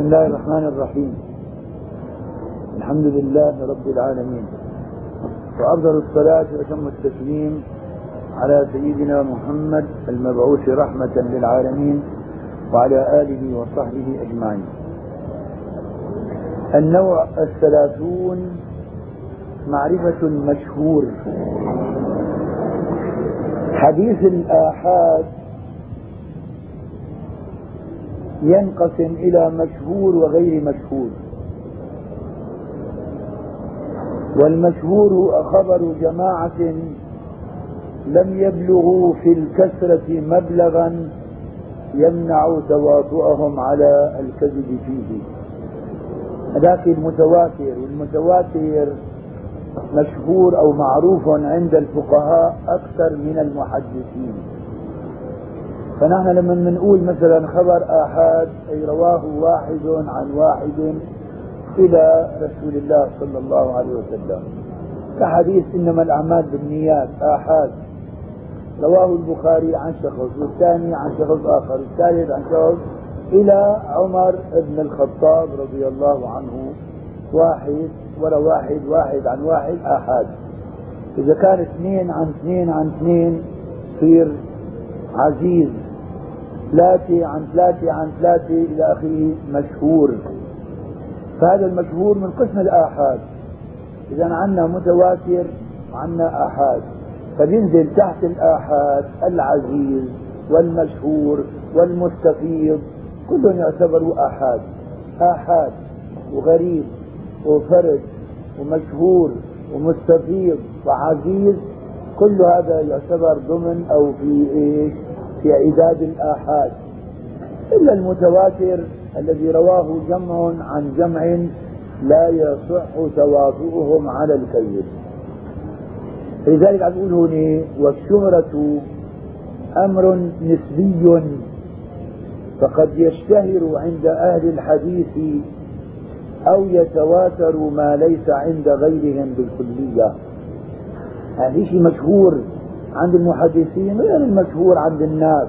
بسم الله الرحمن الرحيم. الحمد لله رب العالمين. وأفضل الصلاة وأتم التسليم على سيدنا محمد المبعوث رحمة للعالمين وعلى آله وصحبه أجمعين. النوع الثلاثون معرفة المشهور حديث الآحاد ينقسم إلى مشهور وغير مشهور. والمشهور خبر جماعة لم يبلغوا في الكسرة مبلغا يمنع تواطؤهم على الكذب فيه. ذاك المتواتر والمتواتر مشهور أو معروف عند الفقهاء أكثر من المحدثين. فنحن لما بنقول مثلا خبر آحاد أي رواه واحد عن واحد إلى رسول الله صلى الله عليه وسلم. كحديث إنما الأعمال بالنيات آحاد. رواه البخاري عن شخص والثاني عن شخص آخر والثالث عن شخص إلى عمر بن الخطاب رضي الله عنه واحد ورا واحد واحد عن واحد آحاد. إذا كان اثنين عن اثنين عن اثنين يصير عزيز. ثلاثة عن ثلاثة عن ثلاثة إلى آخره مشهور. فهذا المشهور من قسم الآحاد. إذا عندنا متواتر وعندنا آحاد. فبينزل تحت الآحاد العزيز والمشهور والمستفيض. كلهم يعتبروا آحاد. آحاد وغريب وفرد ومشهور ومستفيض وعزيز. كل هذا يعتبر ضمن أو في إيش؟ في عداد الآحاد. إلا المتواتر الذي رواه جمع عن جمع لا يصح تواطؤهم على الكذب لذلك عم هنا والشهرة أمر نسبي فقد يشتهر عند أهل الحديث أو يتواتر ما ليس عند غيرهم بالكلية. يعني شيء مشهور. عند المحدثين غير المشهور عند الناس.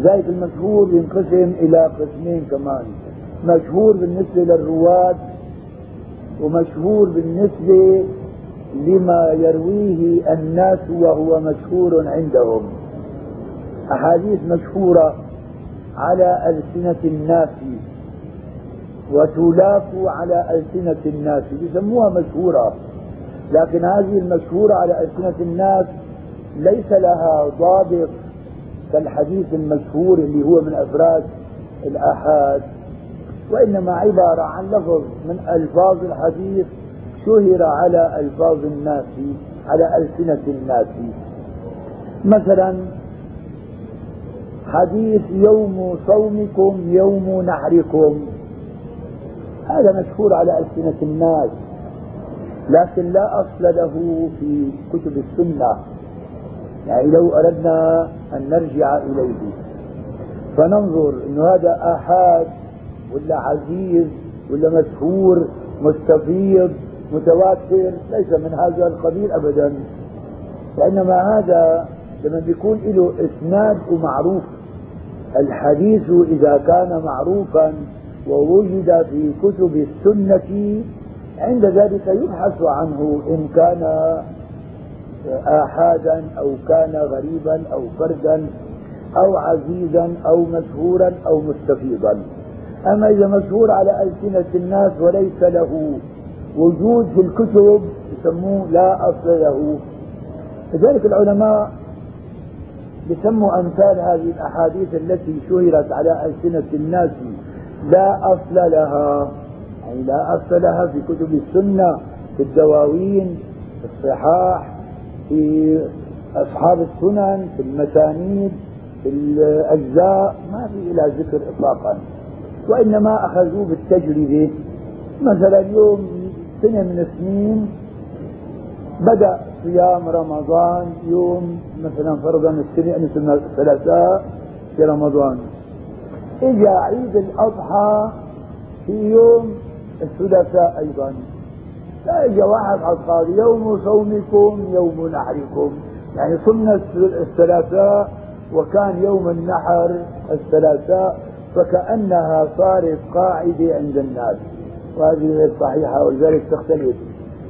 ذلك المشهور ينقسم إلى قسمين كمان. مشهور بالنسبة للرواة ومشهور بالنسبة لما يرويه الناس وهو مشهور عندهم. أحاديث مشهورة على ألسنة الناس وتلاف على ألسنة الناس يسموها مشهورة. لكن هذه المشهورة على ألسنة الناس ليس لها ضابط كالحديث المشهور اللي هو من أفراد الآحاد. وإنما عبارة عن لفظ من ألفاظ الحديث شهر على ألفاظ الناس على ألسنة الناس. مثلا حديث يوم صومكم يوم نحركم. هذا مشهور على ألسنة الناس لكن لا أصل له في كتب السنة. يعني لو أردنا أن نرجع إليه. فننظر أن هذا آحاد ولا عزيز ولا مشهور مستفيض متواتر ليس من هذا القبيل أبدا. وإنما هذا لما بيكون له إسناد ومعروف. الحديث إذا كان معروفا ووجد في كتب السنة عند ذلك يبحث عنه إن كان آحادا أو كان غريبا أو فردا أو عزيزا أو مشهورا أو مستفيضا. أما إذا مشهور على ألسنة الناس وليس له وجود في الكتب يسموه لا أصل له. لذلك العلماء يسموا أمثال هذه الأحاديث التي شهرت على ألسنة الناس لا أصل لها. يعني لا أصل لها في كتب السنة في الدواوين في الصحاح في أصحاب السنن في المسانيد في الأجزاء ما في إلى ذكر إطلاقا. وإنما أخذوه بالتجربة مثلا يوم سنة من السنين بدأ صيام رمضان يوم مثلا فرضا السنة مثل الثلاثاء في رمضان. اجى عيد الأضحى في يوم الثلاثاء أيضا. فاجى واحد قال يوم صومكم يوم نحركم. يعني صمنا الثلاثاء وكان يوم النحر الثلاثاء فكأنها صارت قاعدة عند الناس. وهذه غير صحيحة ولذلك تختلف.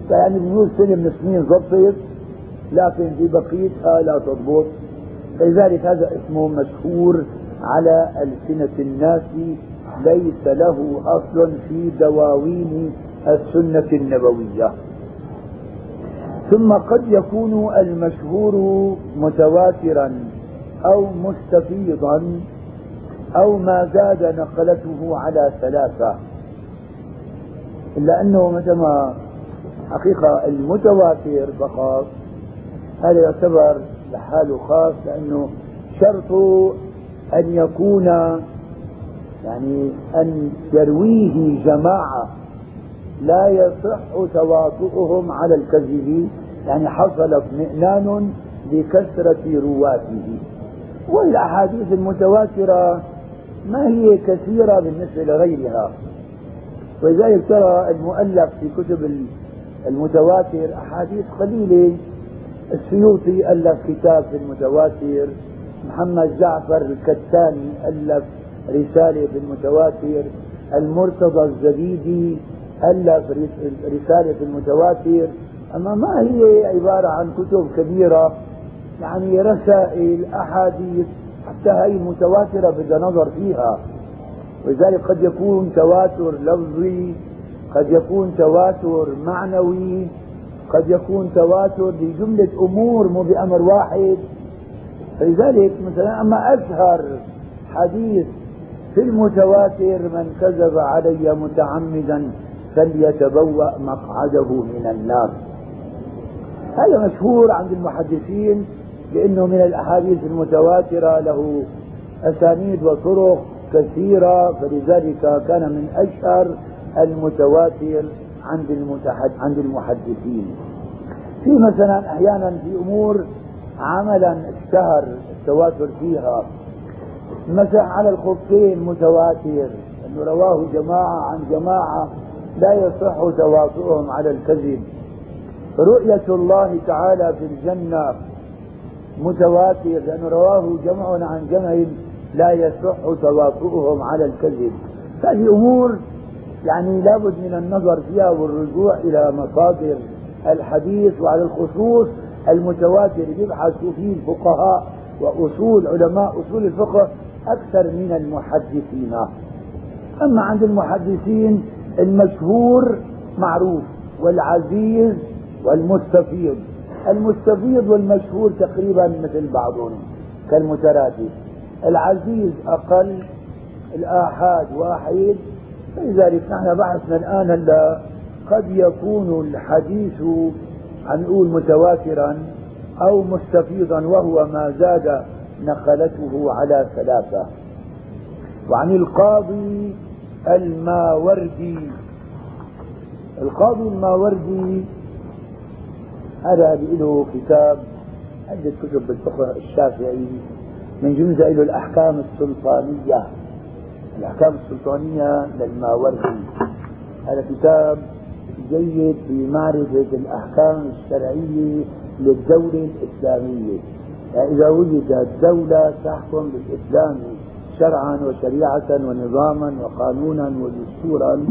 فيعني بنقول سنة من السنين ضبطت لكن في بقيتها لا تضبط. لذلك هذا اسمه مشهور على ألسنة الناس ليس له أصل في دواوين السنة النبوية. ثم قد يكون المشهور متواترا أو مستفيضا أو ما زاد نقلته على ثلاثة. إلا أنه مثل حقيقة المتواتر فقط هذا يعتبر لحاله خاص لأنه شرط أن يكون يعني أن يرويه جماعة لا يصح تواطؤهم على الكذب يعني حصل اطمئنان لكثرة رواته. والأحاديث المتواترة ما هي كثيرة بالنسبة لغيرها. ولذلك ترى المؤلف في كتب المتواتر أحاديث قليلة. السيوطي ألف كتاب في المتواتر. محمد جعفر الكتاني ألف رسالة في المتواتر. المرتضى الزبيدي ألف رسالة المتواتر. أما ما هي عبارة عن كتب كبيرة يعني رسائل أحاديث حتى هي المتواترة بدها نظر فيها. ولذلك قد يكون تواتر لفظي قد يكون تواتر معنوي قد يكون تواتر لجملة أمور مو بأمر واحد. فلذلك مثلا أما أشهر حديث في المتواتر من كذب علي متعمدا فليتبوأ مقعده من النار. هذا مشهور عند المحدثين لأنه من الأحاديث المتواترة له أسانيد وطرق كثيرة فلذلك كان من أشهر المتواتر عند عند المحدثين. في مثلا أحيانا في أمور عملا اشتهر التواتر فيها. مثلا على الخفين متواتر أنه رواه جماعة عن جماعة لا يصح تواطؤهم على الكذب. رؤية الله تعالى في الجنة متواتر لأنه رواه جمع عن جمع لا يصح تواطؤهم على الكذب. هذه أمور يعني لابد من النظر فيها والرجوع إلى مصادر الحديث وعلى الخصوص المتواتر يبحثوا فيه الفقهاء وأصول علماء أصول الفقه أكثر من المحدثين. أما عند المحدثين المشهور معروف والعزيز والمستفيض. المستفيض والمشهور تقريبا مثل بعضهم كالمترادف. العزيز أقل الآحاد واحد. فلذلك نحن بحثنا الآن هلأ قد يكون الحديث هنقول متواترا أو مستفيضا وهو ما زاد نقلته على ثلاثة. وعن القاضي الماوردي. القاضي الماوردي هذا له كتاب عدة كتب بالفقه الشافعي من جملة له الأحكام السلطانية. الأحكام السلطانية للماوردي. هذا كتاب جيد في معرفة الأحكام الشرعية للدولة الإسلامية. يعني إذا وجدت دولة تحكم بالإسلام شرعا وشريعة ونظاما وقانونا ودستورا.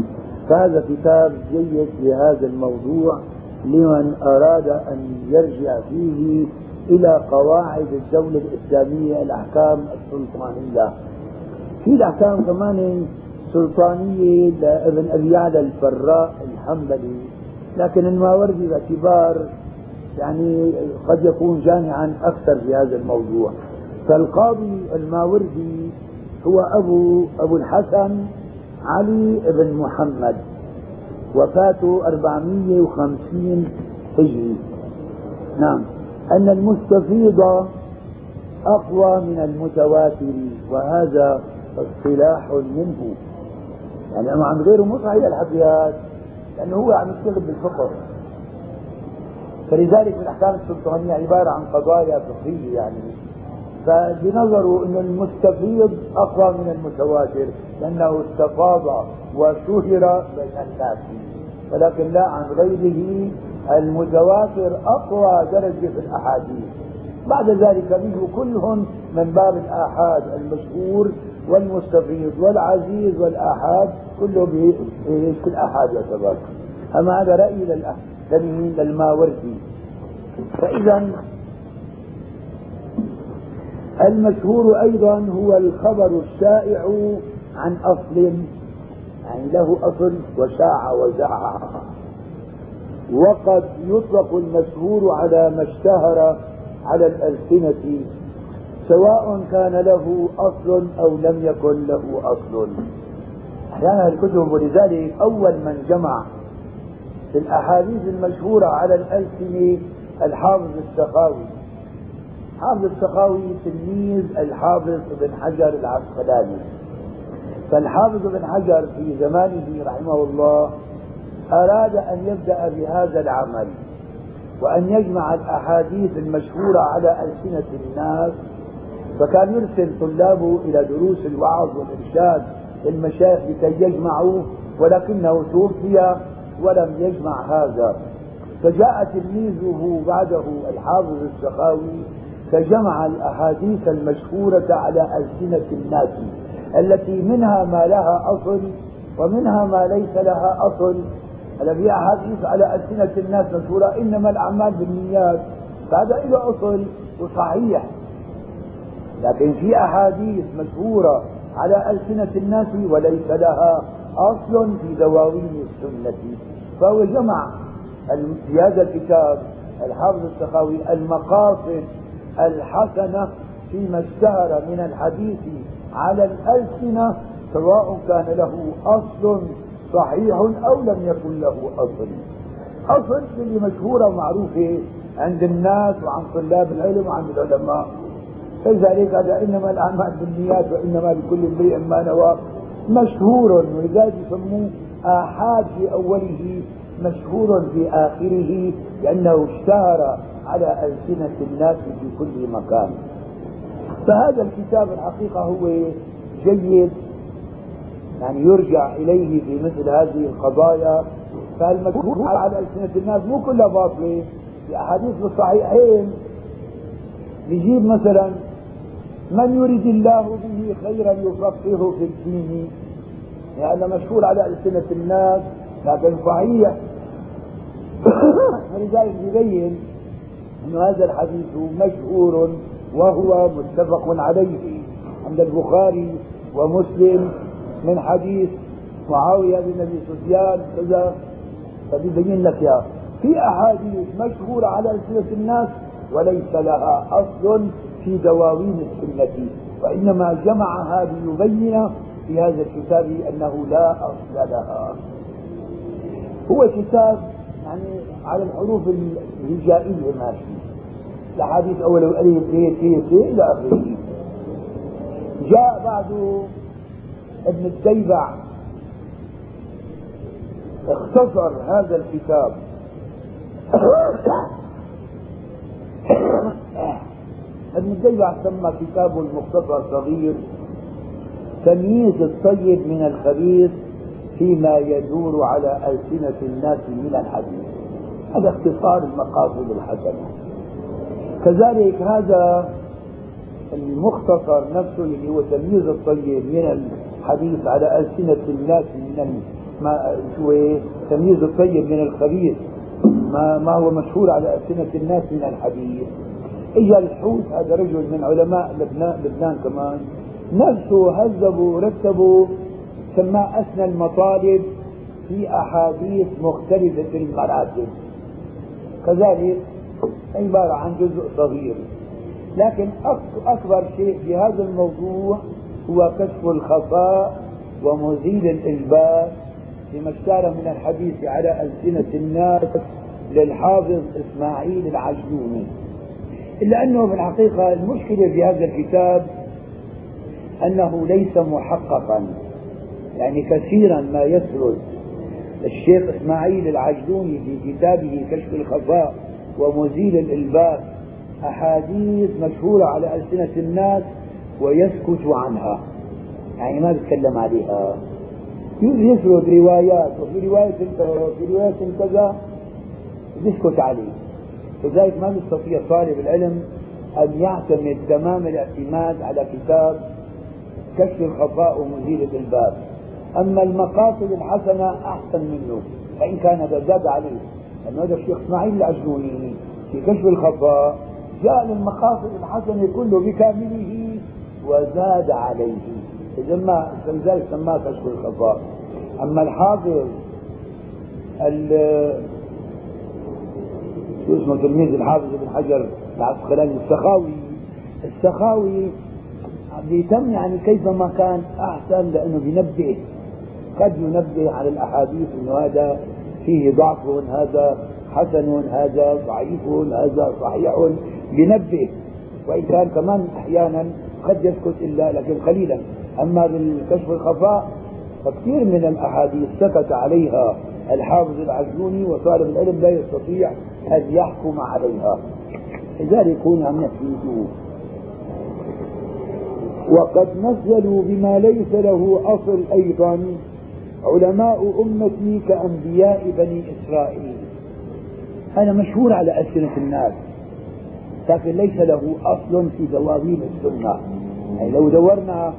فهذا كتاب جيد في هذا الموضوع لمن أراد أن يرجع فيه إلى قواعد الدولة الإسلامية الأحكام السلطانية. في الأحكام كمان سلطانية لابن أبي يعلى الفراء الحنبلي. لكن الماوردي باعتبار يعني قد يكون جامعا أكثر في هذا الموضوع. فالقاضي الماوردي هو أبو أبو الحسن علي بن محمد وفاته 450 هجري. نعم. أن المستفيض أقوى من المتواتر وهذا اصطلاح منه. يعني أما عن غيره مو صحيح الحكيات لأنه هو عم يشتغل بالفقه. فلذلك الأحكام السلطانية عبارة عن قضايا فقهية يعني. فبنظروا أن المستفيض أقوى من المتواتر لأنه استفاض وشهر بين الناس. ولكن لا عن غيره المتواتر أقوى درجة في الأحاديث. بعد ذلك منه كلهم من باب الآحاد المشهور والمستفيض والعزيز والآحاد كله كل آحاد يعتبر. أما هذا رأي للماوردي. فإذا المشهور أيضا هو الخبر الشائع عن أصل يعني له أصل وشاع وزاع وقد يطلق المشهور على ما اشتهر على الألسنة سواء كان له أصل أو لم يكن له أصل. أحيانا الكتب ولذلك أول من جمع في الأحاديث المشهورة على الألسنة الحافظ السخاوي. حافظ السخاوي تلميذ الحافظ ابن حجر العسقلاني. فالحافظ ابن حجر في زمانه رحمه الله أراد أن يبدأ بهذا العمل وأن يجمع الأحاديث المشهورة على ألسنة الناس فكان يرسل طلابه إلى دروس الوعظ والإرشاد للمشايخ لكي يجمعوا ولكنه توفي ولم يجمع هذا. فجاء تلميذه بعده الحافظ السخاوي فجمع الأحاديث المشهورة على ألسنة الناس التي منها ما لها أصل ومنها ما ليس لها أصل. في أحاديث على ألسنة الناس مشهورة؟ إنما الأعمال بالنيات. فهذا له أصل وصحيح. لكن في أحاديث مشهورة على ألسنة الناس وليس لها أصل في دواوين السنة. فهو جمع في هذا الكتاب الحافظ السخاوي المقاصد الحسنة فيما اشتهر من الحديث على الألسنة سواء كان له أصل صحيح أو لم يكن له أصل. أصل اللي مشهورة ومعروفة عند الناس وعن طلاب العلم وعند العلماء. فلذلك هذا إنما الأعمال بالنيات وإنما لكل امرئ ما نوى مشهور ولذلك يسموه آحاد في أوله مشهور في آخره لأنه اشتهر على ألسنة الناس في كل مكان. فهذا الكتاب الحقيقة هو جيد يعني يرجع إليه في مثل هذه القضايا. فالمشهور على ألسنة الناس مو كلها باطلة في أحاديث الصحيحين. يجيب مثلا من يريد الله به خيرا يفقهه في الدين؟ يعني مشهور على ألسنة الناس لكن صحيح. فلذلك يبين هذا الحديث مشهور وهو متفق عليه. عند البخاري ومسلم من حديث معاوية بن أبي سفيان كذا فبيبين لك يا في أحاديث مشهورة على ألسنة الناس وليس لها أصل في دواوين السنة وإنما جمعها ليبين في هذا الكتاب أنه لا أصل لها. هو كتاب يعني على الحروف الهجائية ماشي الأحاديث أول ألف ب ت إلى آخره جاء بعد ابن الديبع اختصر هذا الكتاب. ابن الديبع سمى كتابه المختصر صغير تمييز الطيب من الخبيث فيما يدور على ألسنة الناس من الحديث. هذا اختصار المقاصد الحسنة. كذلك هذا المختصر نفسه اللي هو تمييز الطيب من الحديث على ألسنة الناس من ما شو تمييز الطيب من الخبيث. ما ما هو مشهور على ألسنة الناس من الحديث. اجى الحوت هذا رجل من علماء لبنان, لبنان كمان. نفسه هذبوا رتبوا سماه أسنى المطالب في أحاديث مختلفة المراتب. كذلك عبارة عن جزء صغير. لكن أكبر شيء في هذا الموضوع هو كشف الخفاء ومزيل الإلباس لما اشتهر من الحديث على ألسنة الناس للحافظ إسماعيل العجلوني. إلا أنه في الحقيقة المشكلة في هذا الكتاب أنه ليس محققا. يعني كثيرا ما يسرد الشيخ إسماعيل العجلوني في كتابه كشف الخفاء ومزيل الإلباس أحاديث مشهورة على ألسنة الناس ويسكت عنها. يعني ما بيتكلم عليها. يسرد روايات؟ وفي رواية كذا وفي رواية كذا يسكت عليه. لذلك ما يستطيع طالب العلم أن يعتمد تمام الاعتماد على كتاب كشف الخفاء ومزيل الباب أما المقاصد الحسنة أحسن منه فإن كان زاد عليه. لأن هذا الشيخ إسماعيل العجلوني في كشف الخفاء جاء للمقاصد الحسنة كله بكامله وزاد عليه. إذا ما لذلك سماه كشف الخفاء أما الحافظ شو اسمه تلميذ الحافظ ابن حجر العسقلاني السخاوي. السخاوي بيتم يعني كيفما كان أحسن لأنه بينبه قد ينبه على الأحاديث إنه هذا فيه ضعف هذا حسن هذا ضعيف هذا صحيح بينبه وإن كان كمان أحيانا قد يسكت إلا لكن قليلا. أما بالكشف الخفاء فكثير من الأحاديث سكت عليها. الحافظ العجلوني وطالب العلم لا يستطيع أن يحكم عليها. لذلك هنا عم وقد نزلوا بما ليس له أصل أيضا علماء أمتي كأنبياء بني إسرائيل. هذا مشهور على ألسنة الناس لكن ليس له أصل في دواوين السنة. يعني لو دورنا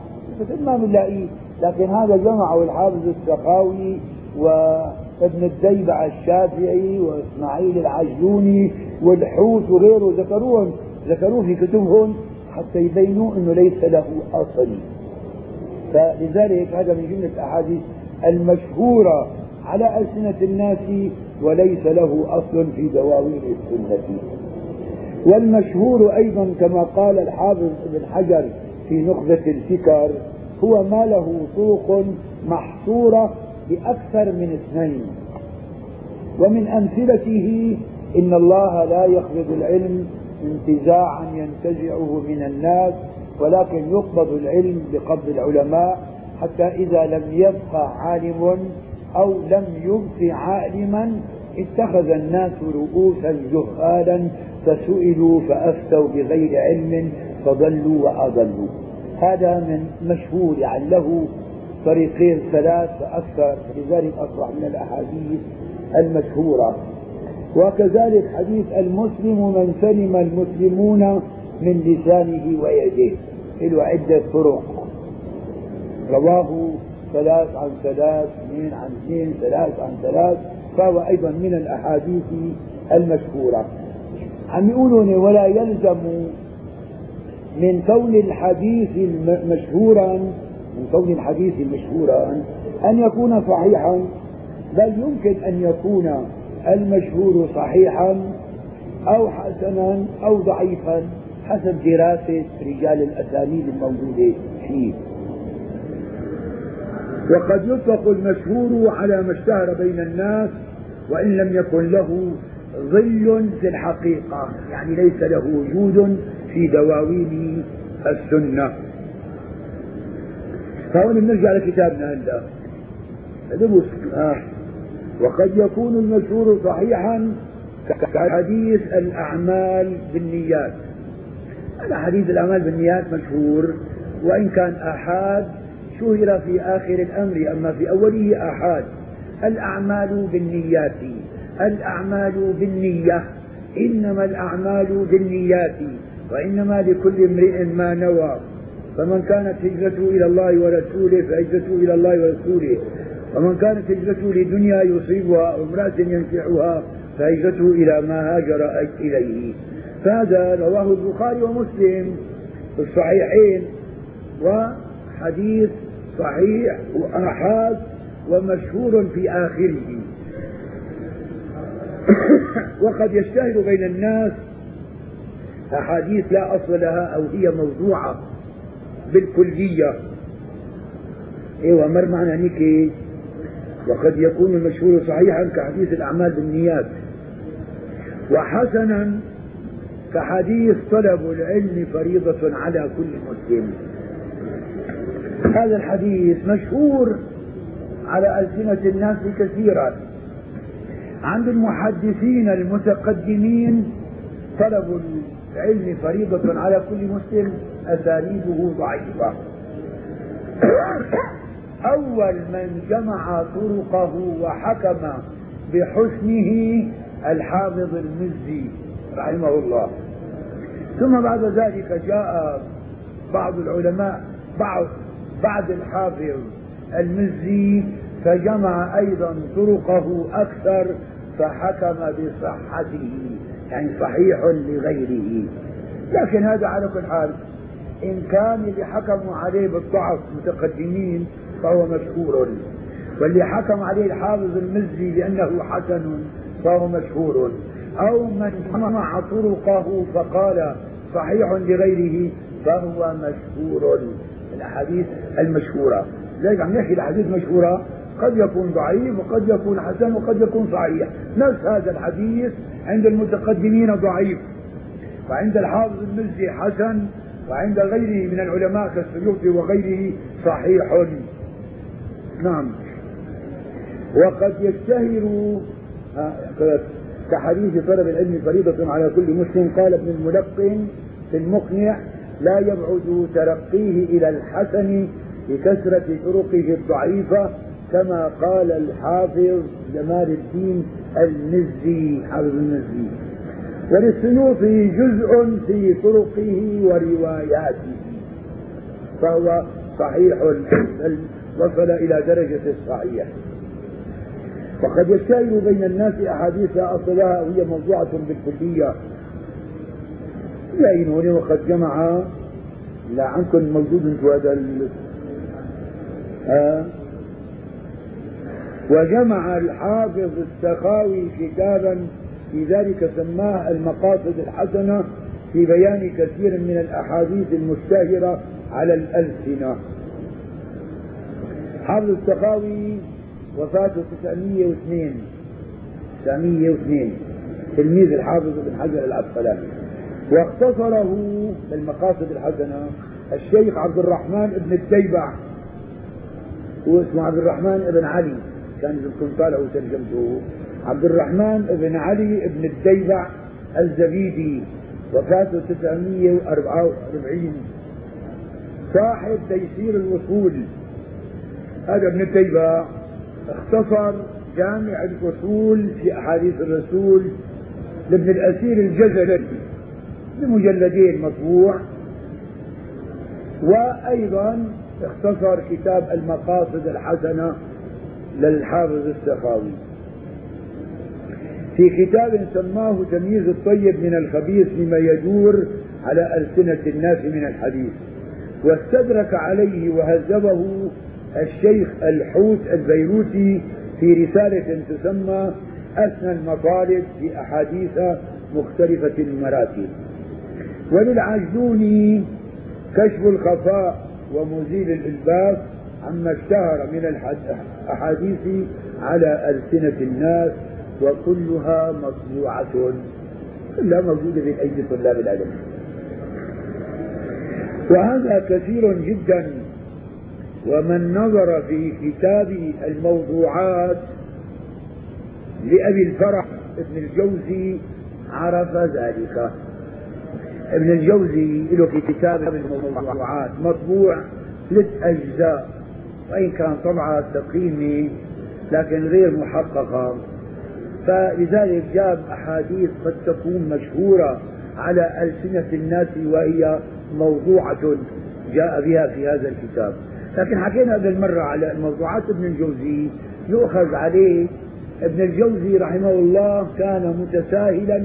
ما بنلاقيه لكن هذا جمعه الحافظ السخاوي وابن الديبع الشافعي وإسماعيل العجلوني والحوت وغيره ذكروهم ذكروه في كتبهم حتى يبينوا إنه ليس له أصل. فلذلك هذا من جملة الأحاديث المشهوره على ألسنة الناس وليس له أصل في دواوين السنة. والمشهور أيضا كما قال الحافظ ابن حجر في نخبة الفكر هو ما له طرق محصورة بأكثر من اثنين. ومن أمثلته إن الله لا يقبض العلم انتزاعا ينتزعه من الناس ولكن يقبض العلم بقبض العلماء حتى إذا لم يبقى عالم أو لم يبق عالما اتخذ الناس رؤوسا جهالا فسئلوا فأفتوا بغير علم فضلوا وأضلوا. هذا من مشهور يعني له طريقين ثلاث فأكثر لذلك أصبح من الأحاديث المشهورة. وكذلك حديث المسلم من سلم المسلمون من لسانه ويده. له عدة طرق. رواه ثلاث عن ثلاث اثنين عن اثنين ثلاث عن ثلاث. فهو أيضا من الأحاديث المشهورة. عم يقولون ولا يلزم من كون الحديث مشهورا من كون الحديث مشهورا أن يكون صحيحا بل يمكن أن يكون المشهور صحيحا أو حسنا أو ضعيفا حسب دراسة رجال الأسانيد الموجودة فيه. وقد يطلق المشهور على ما اشتهر بين الناس وإن لم يكن له ظل في الحقيقة يعني ليس له وجود في دواوين السنة فهون بنرجع لكتابنا هلا. وقد يكون المشهور صحيحا كحديث الأعمال بالنيات هذا حديث الأعمال بالنيات مشهور وإن كان آحاد شهر في آخر الأمر أما في أوله آحاد. الأعمال بالنيات الأعمال بالنية. إنما الأعمال بالنيات وإنما لكل امرئ ما نوى. فمن كانت هجرته إلى الله ورسوله فهجرته إلى الله ورسوله. ومن كانت هجرته لدنيا يصيبها أو امرأة ينفعها فهجرته إلى ما هاجر إليه. فهذا رواه البخاري ومسلم في الصحيحين. وحديث صحيح وآحاد ومشهور في آخره. وقد يشتهر بين الناس أحاديث لا أصل لها أو هي موضوعة بالكلية. إيه ومر معنا هيك وقد يكون المشهور صحيحا كحديث الأعمال بالنيات. وحسنا كحديث طلب العلم فريضة على كل مسلم. هذا الحديث مشهور على ألسنة الناس كثيرا. عند المحدثين المتقدمين طلب العلم فريضة على كل مسلم أساليبه ضعيفة. أول من جمع طرقه وحكم بحسنه الحافظ المزي رحمه الله. ثم بعد ذلك جاء بعض العلماء بعض بعد الحافظ المزي فجمع أيضا طرقه أكثر فحكم بصحته يعني صحيح لغيره. لكن هذا على كل حال إن كان اللي حكموا عليه بالضعف متقدمين فهو مشهور. واللي حكم عليه الحافظ المزي بأنه حسن فهو مشهور. أو من جمع طرقه فقال صحيح لغيره فهو مشهور. الأحاديث المشهورة. لذلك عم نحكي الأحاديث المشهورة. قد يكون ضعيف وقد يكون حسن وقد يكون صحيح. نفس هذا الحديث عند المتقدمين ضعيف. وعند الحافظ المزي حسن وعند غيره من العلماء كالسيوطي وغيره صحيح. نعم. وقد يشتهر آه، كحديث طلب العلم فريضة على كل مسلم. قال ابن الملقن في المقنع لا يبعد ترقيه إلى الحسن بكثرة طرقه الضعيفة كما قال الحافظ جمال الدين المزي حافظ المزي. وللسيوطي جزء في طرقه ورواياته. فهو صحيح وصل إلى درجة الصحيح. وقد يشتهر بين الناس أحاديث أصلها وهي موضوعة بالكلية. يعينوني وقد جمع لا عنكم موجود أنتم هذا ال... آه. وجمع الحافظ السخاوي كتابا في ذلك سماه المقاصد الحسنة في بيان كثير من الأحاديث المشتهرة على الألسنة. حافظ السخاوي وفاته 902 902 تلميذ الحافظ ابن حجر العسقلاني. واختصره بالمقاصد الحسنة الشيخ عبد الرحمن بن الديبع. هو اسمه عبد الرحمن بن علي. كان كنت طالع وترجمته. عبد الرحمن بن علي بن الديبع الزبيدي. وفاته 944 صاحب تيسير الوصول. هذا ابن الديبع اختصر جامع الفصول في أحاديث الرسول لابن الأسير الجزري. بمجلدين مطبوع وأيضا اختصر كتاب المقاصد الحسنة للحافظ السخاوي. في كتاب سماه تمييز الطيب من الخبيث مما يدور على ألسنة الناس من الحديث واستدرك عليه وهذبه الشيخ الحوت البيروتي في رسالة تسمى أسنى المطالب في أحاديث مختلفة المراتب. وللعجلوني كشف الخفاء ومزيل الإلباس عما اشتهر من الأحاديث على ألسنة الناس وكلها مطبوعة كلها موجودة في أيدي طلاب العلم. وهذا كثير جدا ومن نظر في كتاب الموضوعات لأبي الفرح ابن الجوزي عرف ذلك. ابن الجوزي له في كتاب الموضوعات مطبوع ثلاث أجزاء وإن كان طبعة تقييمي لكن غير محققة. فلذلك جاب أحاديث قد تكون مشهورة على ألسنة الناس وهي موضوعة جاء بها في هذا الكتاب. لكن حكينا هذا المرة على موضوعات ابن الجوزي يؤخذ عليه. ابن الجوزي رحمه الله كان متساهلا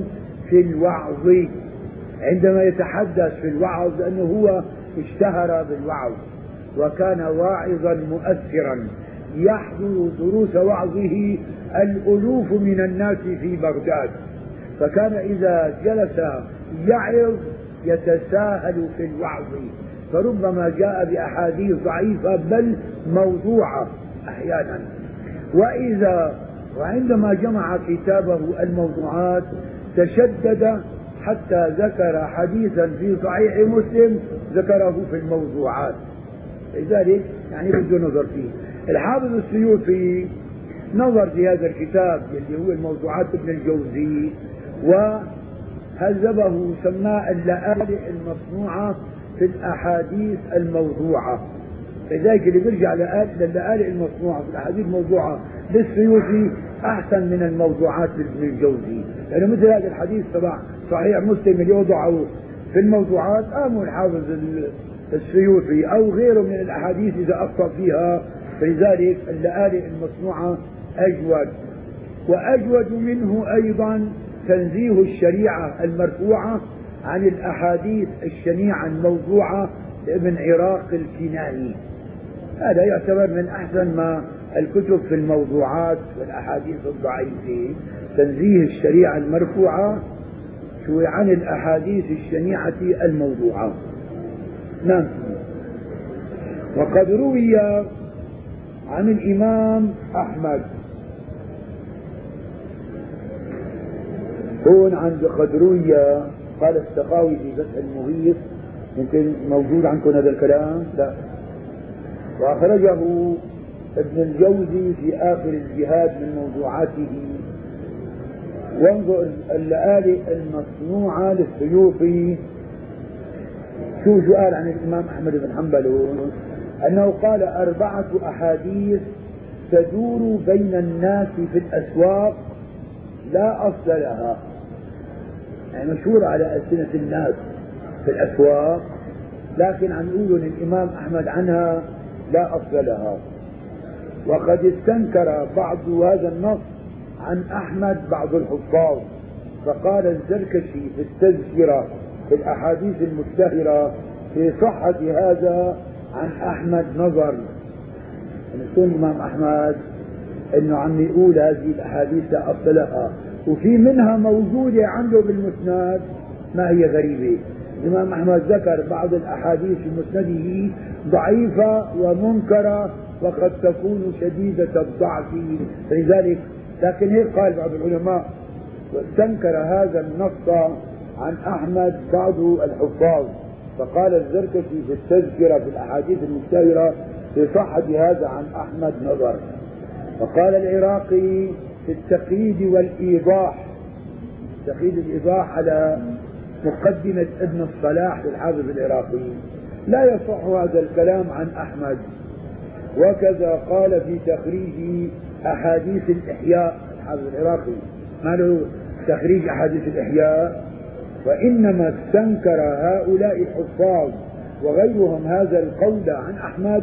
في الوعظ. عندما يتحدث في الوعظ لأنه هو اشتهر بالوعظ وكان واعظا مؤثرا. يحضر دروس وعظه الألوف من الناس في بغداد. فكان إذا جلس يعظ يتساهل في الوعظ. فربما جاء بأحاديث ضعيفة بل موضوعة أحيانا. وإذا وعندما جمع كتابه الموضوعات تشدد حتى ذكر حديثا في صحيح مسلم ذكره في الموضوعات. لذلك يعني بده نظر فيه. الحافظ السيوطي نظر في هذا الكتاب اللي هو الموضوعات ابن الجوزي وهذبه سماه اللآلئ المصنوعة في الأحاديث الموضوعة. لذلك اللي بيرجع للآلئ المصنوعة في الأحاديث الموضوعة للسيوطي أحسن من الموضوعات لابن الجوزي. لأنه مثل هذا الحديث تبع صحيح مسلم اللي وضعه في الموضوعات قاموا الحافظ السيوطي أو غيره من الأحاديث إذا أخطأ فيها. فلذلك اللآلئ المصنوعة أجود. وأجود منه أيضا تنزيه الشريعة المرفوعة عن الأحاديث الشنيعة الموضوعة لابن عراق الكناني هذا يعتبر من أحسن ما الكتب في الموضوعات والأحاديث الضعيفة. تنزيه الشريعة المرفوعة عن الأحاديث الشنيعة الموضوعة. نعم. وقد روي عن الإمام أحمد. هون عند قد روي قال السقاوي في فتح المغيث يمكن موجود عندكم هذا الكلام؟ لا. وأخرجه ابن الجوزي في آخر الجهاد من موضوعاته. وانظر اللآلئ المصنوعة للسيوطي. شو سؤال عن الإمام أحمد بن حنبل؟ أنه قال أربعة أحاديث تدور بين الناس في الأسواق لا أصل لها. يعني مشهورة على ألسنة الناس في الأسواق لكن عم يقولوا الإمام أحمد عنها لا أصل لها وقد استنكر بعض هذا النص عن أحمد بعض الحفاظ فقال الزركشي في التذكرة في الأحاديث المشتهرة في صحة هذا عن أحمد نظر. شلون الإمام أحمد أنه عم يقول هذه الأحاديث لا أصل لها وفي منها موجودة عنده بالمسند ما هي غريبة. الإمام أحمد ذكر بعض الأحاديث في مسنده ضعيفة ومنكرة وقد تكون شديدة الضعف. لذلك لكن هيك قال بعض العلماء واستنكر هذا النص عن أحمد بعض الحفاظ. فقال الزركشي في التذكرة في الأحاديث المشتهرة في صحة هذا عن أحمد نظر. وقال العراقي في التقييد والإيضاح. تقييد الإيضاح على مقدمة ابن الصلاح للحافظ العراقي لا يصح هذا الكلام عن أحمد. وكذا قال في تخريج أحاديث الإحياء الحافظ العراقي. ما له تخريج أحاديث الإحياء؟ وإنما استنكر هؤلاء الحفاظ وغيرهم هذا القول عن أحمد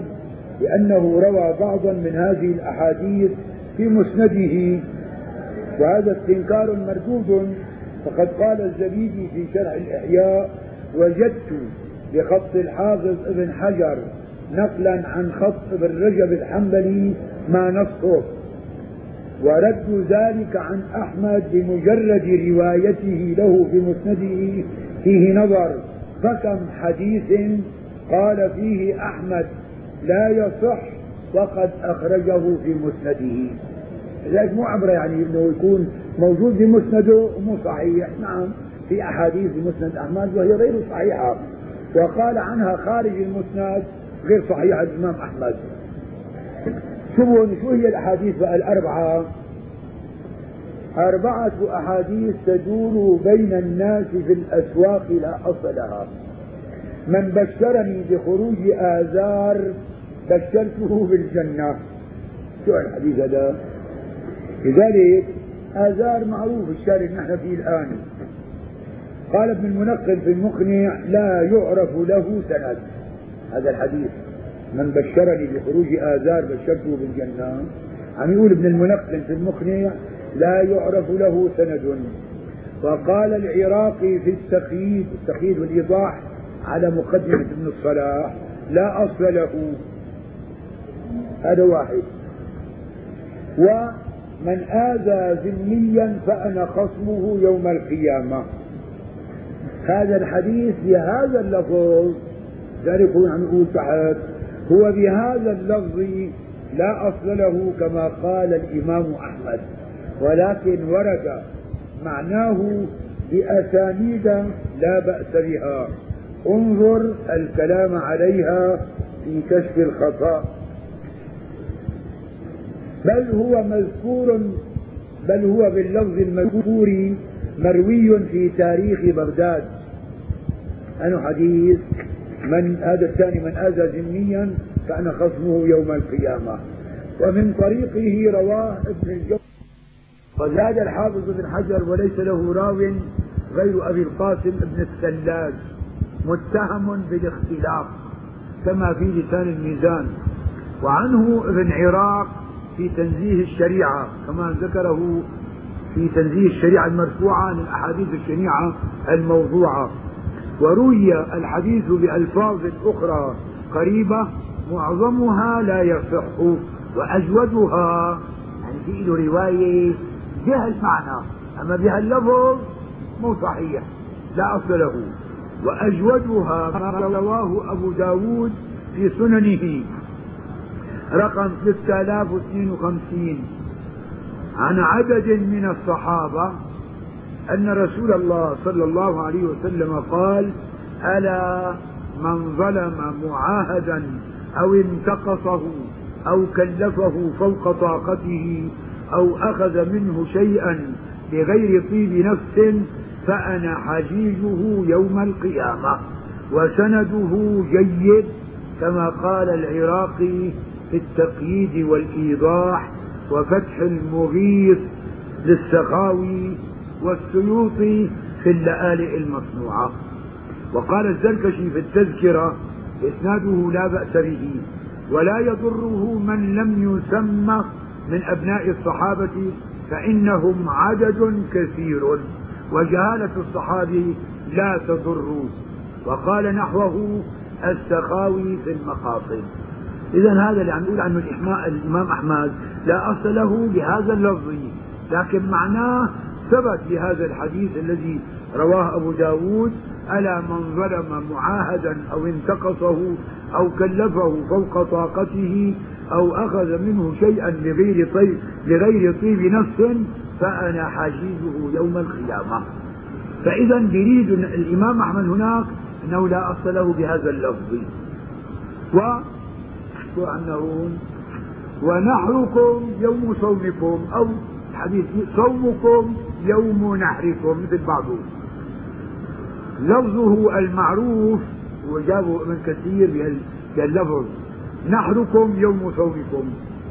لأنه روى بعضا من هذه الأحاديث في مسنده. وهذا استنكار مردود فقد قال الزبيدي في شرح الإحياء وجدت بخط الحافظ ابن حجر نقلا عن خط ابن رجب الحنبلي ما نصه ورد ذلك عن أحمد بمجرد روايته له في مسنده فيه نظر فكم حديث قال فيه أحمد لا يصح وقد أخرجه في مسنده. لذلك مو عبرة يعني أنه يكون موجود في مسنده ومو صحيح. نعم في أحاديث في مسند أحمد وهي غير صحيحة. وقال عنها خارج المسند غير صحيحة الإمام أحمد. شو شو هي الأحاديث بقى الأربعة؟ أربعة أحاديث تدور بين الناس في الأسواق لا أصل لها. من بشرني بخروج آذار بشرته بالجنة شو الحديث هذا؟ لذلك آذار معروف الشارع اللي نحن فيه الآن. قال ابن المنقل في المقنع لا يعرف له سند. هذا الحديث. من بشرني بخروج آذار بشرته بالجنة. عم يقول ابن المنقل في المقنع لا يعرف له سند. وقال العراقي في التقييد التقييد والإيضاح على مقدمة ابن الصلاح لا أصل له. هذا واحد. ومن آذى ذميا فأنا خصمه يوم القيامة. هذا الحديث بهذا اللفظ هو عم يقول تحت هو بهذا اللفظ لا أصل له كما قال الإمام أحمد. ولكن ورد معناه بأسانيد لا بأس بها. انظر الكلام عليها في كشف الخطأ. بل هو مذكور بل هو باللفظ المذكور مروي في تاريخ بغداد. أنه حديث من هذا الثاني من آذى ذميا كان خصمه يوم القيامة. ومن طريقه رواه ابن الجو وزاد الحافظ بن حجر وليس له راو غير أبي القاسم ابن الثلاث متهم بالاختلاف كما في لسان الميزان. وعنه ابن عراق في تنزيه الشريعة كما ذكره في تنزيه الشريعة المرفوعة عن الأحاديث الشنيعة الموضوعة. وروي الحديث بألفاظ أخرى قريبة معظمها لا يصح وأجودها يعني في له رواية بها المعنى. أما بها اللفظ مو صحيح لا أصل له. وأجودها ما رواه أبو داود في سننه. رقم 6052 عن عدد من الصحابة أن رسول الله صلى الله عليه وسلم قال ألا من ظلم معاهدا أو انتقصه أو كلفه فوق طاقته أو أخذ منه شيئا بغير طيب نفس فأنا حجيجه يوم القيامة وسنده جيد كما قال العراقي في التقييد والإيضاح وفتح المغيث للسخاوي والسيوطي في اللآلئ المصنوعة. وقال الزركشي في التذكرة إسناده لا بأس به ولا يضره من لم يسمى من أبناء الصحابة فإنهم عدد كثير وجهالة الصحابي لا تضر وقال نحوه السخاوي في المقاصد. إذا هذا اللي عم نقول عنه الإمام أحمد لا أصل له بهذا اللفظ. لكن معناه ثبت بهذا الحديث الذي رواه أبو داود ألا من ظلم معاهدا أو انتقصه أو كلفه فوق طاقته أو أخذ منه شيئا لغير طيب لغير طيب نفس فأنا حاجيزه يوم القيامة. فإذا يريد الإمام أحمد هناك أنه لا أصل له بهذا اللفظ. و أنه ونحركم يوم صومكم أو حديث صومكم يوم نحركم مثل بعضه. لفظه المعروف وجابه ابن كثير بهاللفظ نحركم يوم صومكم.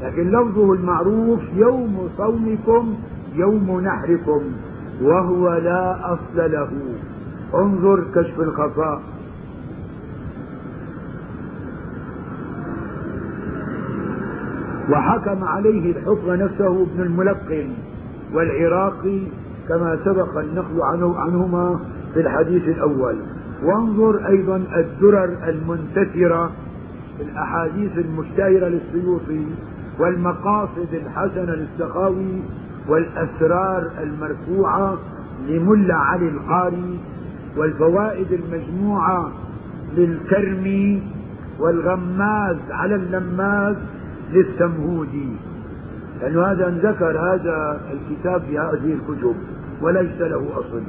لكن لفظه المعروف يوم صومكم يوم نحركم. وهو لا أصل له. انظر كشف الخفاء وحكم عليه الحكم نفسه ابن الملقن والعراقي كما سبق النقل عنه عنهما في الحديث الأول. وانظر أيضا الدرر المنتثرة في الأحاديث المشتهرة للسيوطي والمقاصد الحسنة للسخاوي والأسرار المرفوعة لملا علي القاري والفوائد المجموعة للكرمي والغماز على اللماز للسمهودي لأن هذا ذكر هذا الكتاب في هذه الكتب وليس له أصل.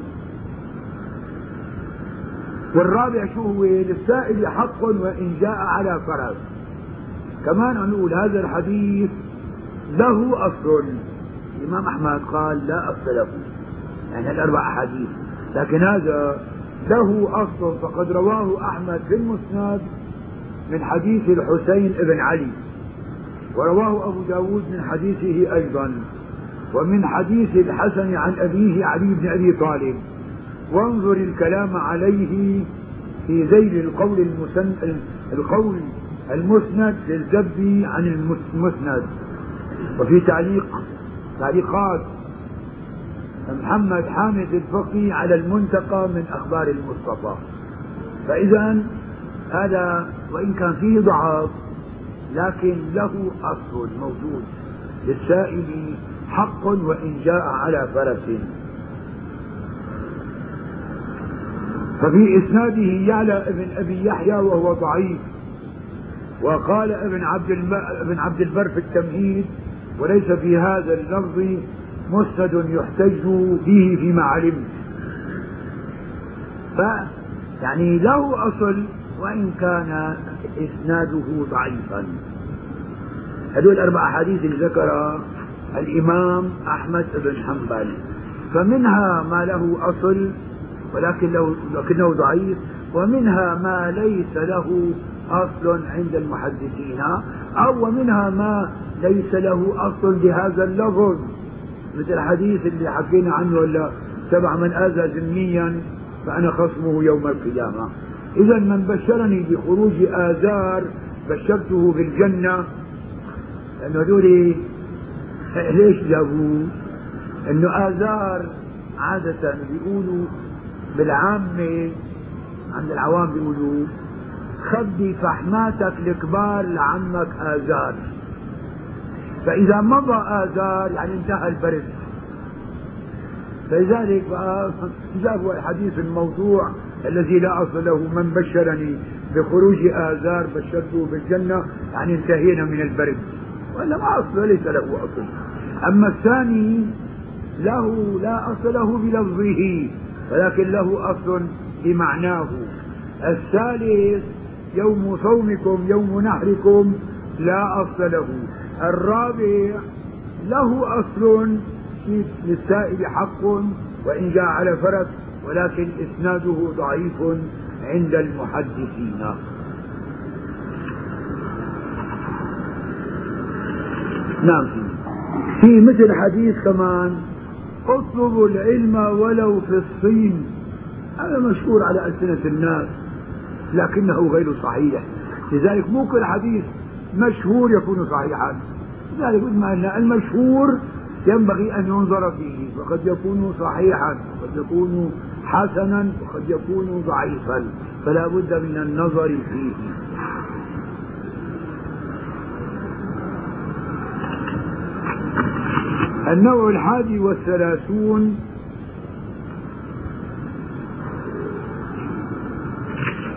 والرابع شو هو؟ للسائل حق وإن جاء على فرس كمان نقول هذا الحديث له أصل. الإمام أحمد قال لا أصل له. يعني الأربع أحاديث. لكن هذا له أصل. فقد رواه أحمد في المسند من حديث الحسين بن علي. ورواه أبو داود من حديثه أيضا ومن حديث الحسن عن أبيه علي بن أبي طالب. وانظر الكلام عليه في ذيل القول المسن... القول المسند للزبي عن المسند. وفي تعليق تعليقات محمد حامد الفقي على المنتقى من أخبار المصطفى. فإذا هذا وإن كان فيه ضعف لكن له أصل موجود للسائل حق وإن جاء على فرس. ففي إسناده يعلى ابن أبي يحيى وهو ضعيف وقال ابن عبد ابن عبد البر في التمهيد وليس في هذا اللفظ مسند يحتج به فيما علمت. ف يعني له أصل وإن كان إسناده ضعيفا. هذول الأربع أحاديث اللي ذكرها الإمام أحمد بن حنبل. فمنها ما له أصل ولكن له لكنه ضعيف. ومنها ما ليس له أصل عند المحدثين. أو ومنها ما ليس له أصل بهذا اللفظ. مثل الحديث اللي حكينا عنه ولا؟ تبع من آذى ذميا فأنا خصمه يوم القيامة. إذا من بشرني بخروج آذار بشرته بالجنة لأنه هذول ليش جابوه؟ إنه آذار عادة بيقولوا بالعامة عند العوام بيقولوا خبي فحماتك الكبار لعمك آذار فإذا مضى آذار يعني انتهى البرد فلذلك جابوا الحديث الموضوع الذي لا أصل له. من بشرني بخروج آذار بشرته بالجنة يعني انتهينا من البرد. ولا ما أصل ليس له أصل. أما الثاني له لا أصل له بلفظه ولكن له أصل بمعناه. الثالث يوم صومكم يوم نحركم لا أصل له. الرابع له أصل للسائل حق وإن جاء على فرس ولكن إسناده ضعيف عند المحدثين. نعم. في مثل حديث كمان اطلبوا العلم ولو في الصين. هذا مشهور على ألسنة الناس لكنه غير صحيح. لذلك مو كل حديث مشهور يكون صحيحا. لذلك قلنا أن المشهور ينبغي أن ينظر فيه وقد يكون صحيحا وقد يكون حسنا وقد يكون ضعيفا فلا بد من النظر فيه. النوع الحادي والثلاثون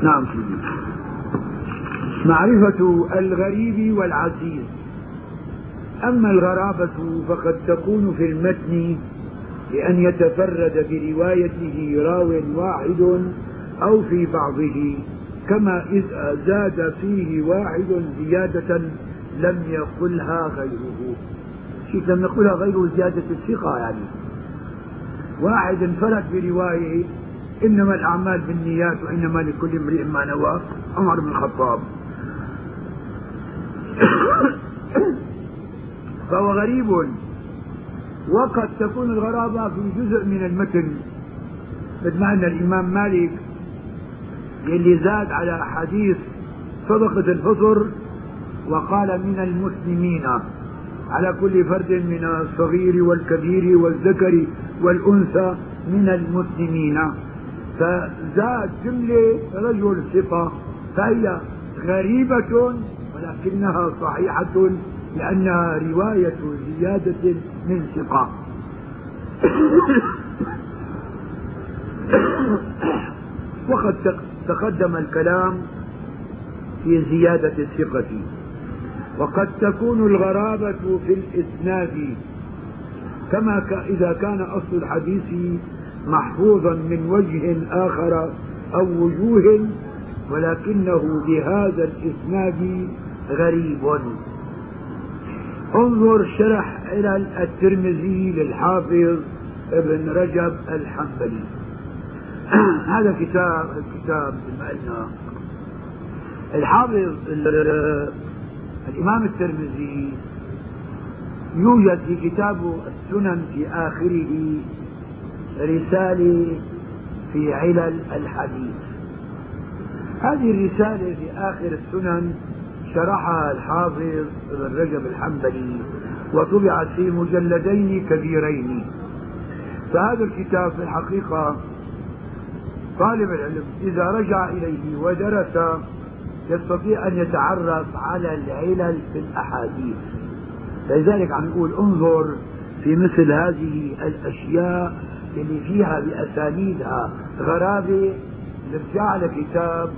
نعم معرفة الغريب والعزيز. أما الغرابة فقد تكون في المتن لأن يتفرد بروايته راو واحد أو في بعضه كما إذا زاد فيه واحد زيادة لم يقلها غيره. شيء لم يقلها غيره زيادة الثقة يعني. واحد انفرد برواية إنما الأعمال بالنيات وإنما لكل امرئ ما نوى عمر بن الخطاب. فهو غريب. وقد تكون الغرابة في جزء من المتن. ما أن الإمام مالك يلي زاد على حديث صدقة الفطر وقال من المسلمين على كل فرد من الصغير والكبير والذكر والأنثى من المسلمين. فزاد جملة رجل ثقة فهي غريبة ولكنها صحيحة لأنها رواية زيادة من ثقة. وقد تقدم الكلام في زيادة الثقة. وقد تكون الغرابة في الإسناد كما إذا كان أصل الحديث محفوظا من وجه آخر أو وجوه ولكنه بهذا الإسناد غريب. انظر شرح علل الترمذي للحافظ ابن رجب الحنبلي. هذا كتاب الكتاب بما قلنا الحافظ الإمام الترمذي يوجد في كتابه السنن في آخره رسالة في علل الحديث. هذه الرسالة في آخر السنن شرحها الحافظ ابن رجب الحنبلي وطبعت في مجلدين كبيرين. فهذا الكتاب في الحقيقة طالب العلم إذا رجع إليه ودرس يستطيع أن يتعرف على العلل في الأحاديث. لذلك عم نقول انظر في مثل هذه الأشياء اللي فيها بأسانيدها. غرابة نرجع لكتاب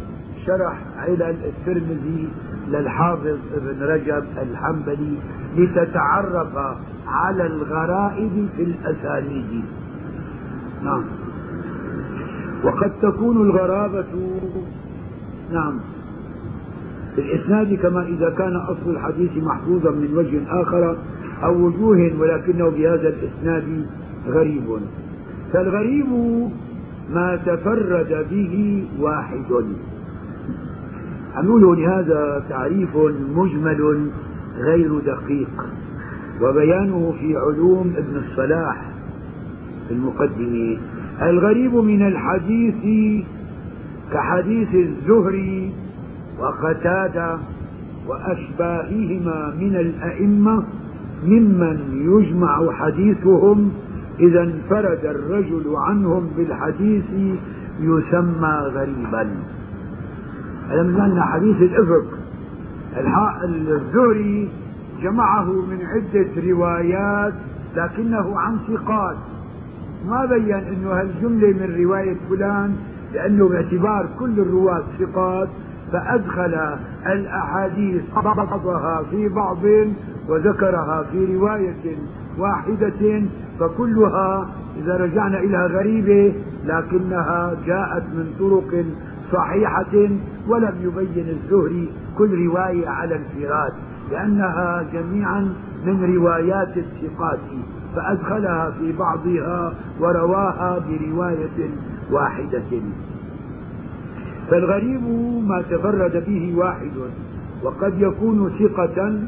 شرح علل الترمذي للحافظ ابن رجب الحنبلي لتتعرف على الغرائب في الأسانيد. نعم. وقد تكون الغرابة نعم في الإسناد كما إذا كان أصل الحديث محفوظا من وجه آخر أو وجوه ولكنه بهذا الإسناد غريب. فالغريب ما تفرد به واحد. نقول هذا تعريف مجمل غير دقيق وبيانه في علوم ابن الصلاح في المقدمة الغريب من الحديث كحديث الزهري وقتادة وأشباههما من الأئمة ممن يجمع حديثهم إذا انفرد الرجل عنهم بالحديث يسمى غريبا. هذا من حديث الإفك الزهري جمعه من عدة روايات لكنه عن ثقات. ما بين إنه هالجملة من رواية فلان؟ لأنه باعتبار كل الرواة ثقات فأدخل الأحاديث بعضها في بعض وذكرها في رواية واحدة فكلها إذا رجعنا إلى غريبة لكنها جاءت من طرق صحيحة ولم يبين الزهري كل رواية على انفراد لأنها جميعا من روايات الثقات فأدخلها في بعضها ورواها برواية واحدة. فالغريب ما تفرد به واحد وقد يكون ثقة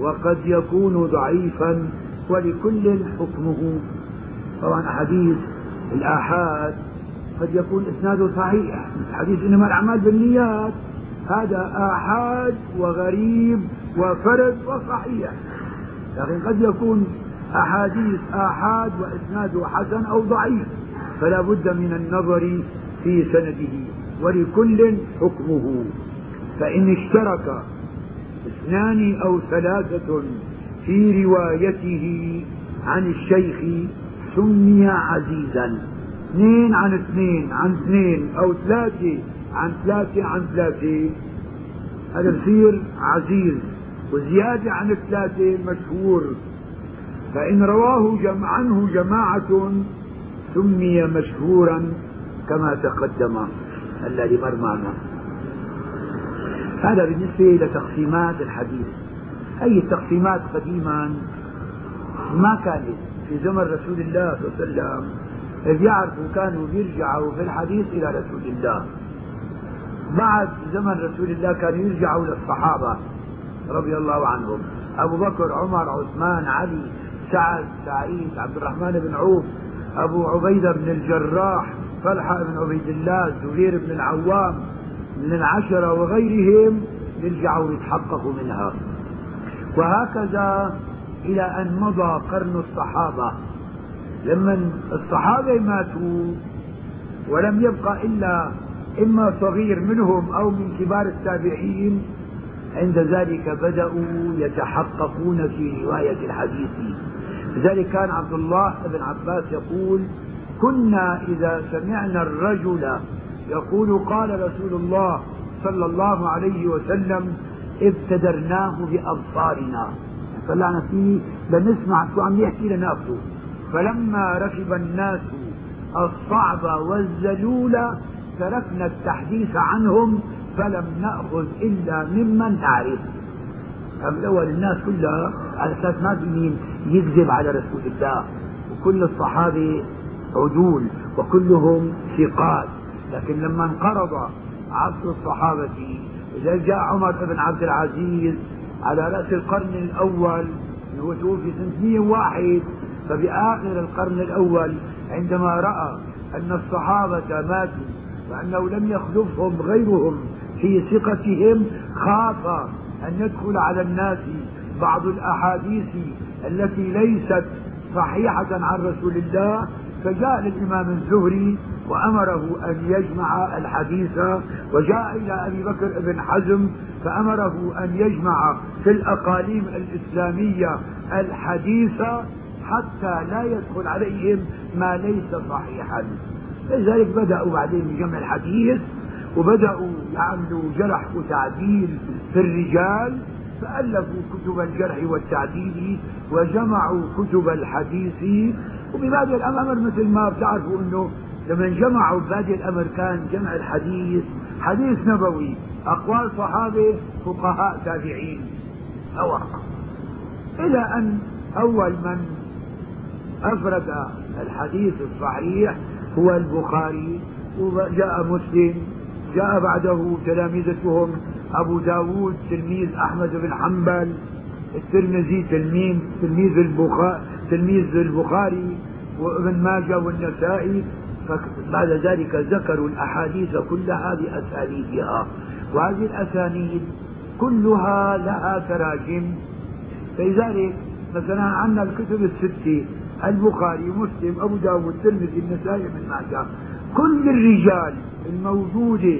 وقد يكون ضعيفا ولكل حكمه. طبعا أحاديث الآحاد قد يكون إسناده صحيح. حديث إنما الأعمال بالنيات. هذا آحاد وغريب وفرد وصحيح. لكن قد يكون أحاديث آحاد وإسناده حسن أو ضعيف فلا بد من النظر في سنده. ولكل حكمه. فإن اشترك اثنان أو ثلاثة في روايته عن الشيخ سمي عزيزا. اثنين عن اثنين عن اثنين أو ثلاثة عن ثلاثة عن ثلاثة. هذا بصير عزيز. وزيادة عن الثلاثة مشهور. فإن رواه جمع عنه جماعة سمي مشهورا كما تقدم. الذي مر معنا. هذا بالنسبة لتقسيمات الحديث. أي التقسيمات قديما؟ ما كانت في زمن رسول الله صلى الله عليه وسلم. إذ يعرفوا كانوا يرجعوا في الحديث إلى رسول الله. بعد زمن رسول الله كانوا يرجعوا للصحابة رضي الله عنهم. أبو بكر عمر عثمان علي سعد سعيد عبد الرحمن بن عوف أبو عبيدة بن الجراح طلحة بن عبيد الله زبير بن العوام من العشرة وغيرهم يرجعوا يتحققوا منها. وهكذا إلى أن مضى قرن الصحابة. لما الصحابة ماتوا ولم يبقى إلا إما صغير منهم أو من كبار التابعين عند ذلك بدأوا يتحققون في رواية الحديث. لذلك كان عبد الله بن عباس يقول كنا إذا سمعنا الرجل يقول قال رسول الله صلى الله عليه وسلم ابتدرناه بأبصارنا طلعنا فيه لنسمع شو عم يحكي لنفسه فلما ركب الناس الصعب والذلول تركنا التحديث عنهم فلم نأخذ إلا ممن نعرف الأول الناس كلها على أساس ما في يكذب على رسول الله وكل الصحابة عدول وكلهم ثقات. لكن لما انقرض عصر الصحابة إذا جاء عمر بن عبد العزيز على رأس القرن الأول هو توفي سنة 101 فبآخر القرن الأول عندما رأى أن الصحابة ماتوا وأنه لم يخلفهم غيرهم في ثقتهم خاف أن يدخل على الناس بعض الأحاديث التي ليست صحيحة عن رسول الله. فجاء للإمام الزهري وأمره أن يجمع الحديث وجاء إلى أبي بكر بن حزم فأمره أن يجمع في الأقاليم الإسلامية الحديث. حتى لا يدخل عليهم ما ليس صحيحا. لذلك بدأوا بعدين بجمع الحديث وبدأوا يعملوا جرح وتعديل في الرجال فألفوا كتب الجرح والتعديل وجمعوا كتب الحديث. وببادئ الأمر مثل ما بتعرفوا أنه لما جمعوا ببادئ الأمر كان جمع الحديث حديث نبوي أقوال صحابة فقهاء تابعين. أوقع إلى أن أول من أفرد الحديث الصحيح هو البخاري وجاء مسلم جاء بعده تلامذتهم أبو داود تلميذ أحمد بن حنبل الترمذي تلميذ تلميذ البخاري تلميذ البخاري وابن ماجه والنسائي بعد ذلك ذكروا الأحاديث كلها بأسانيدها وهذه الأسانيد كلها لها تراجم. فلذلك مثلا عندنا الكتب الستة البخاري مسلم أبو داود الترمذي النسائي من ماجه. كل الرجال الموجودة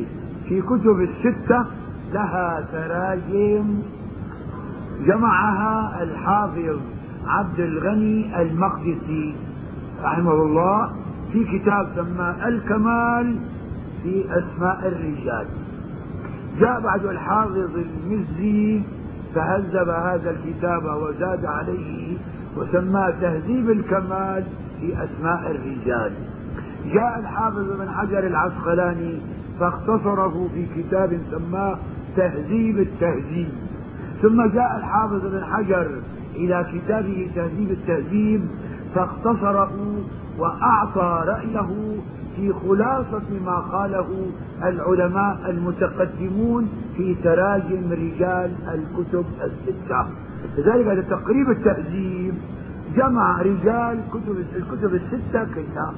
في كتب الستة لها تراجم جمعها الحافظ عبد الغني المقدسي رحمه الله في كتاب سماه الكمال في أسماء الرجال. جاء بعد الحافظ المزي فهذب هذا الكتاب وزاد عليه وسماه تهذيب الكمال في أسماء الرجال. جاء الحافظ بن حجر العسقلاني فاختصره في كتاب سماه تهذيب التهذيب. ثم جاء الحافظ بن حجر إلى كتابه تهذيب التهذيب فاختصره وأعطى رأيه في خلاصة ما قاله العلماء المتقدمون في تراجم رجال الكتب الستة. لذلك هذا تقريب التهذيب جمع رجال كتب الكتب الستة كلها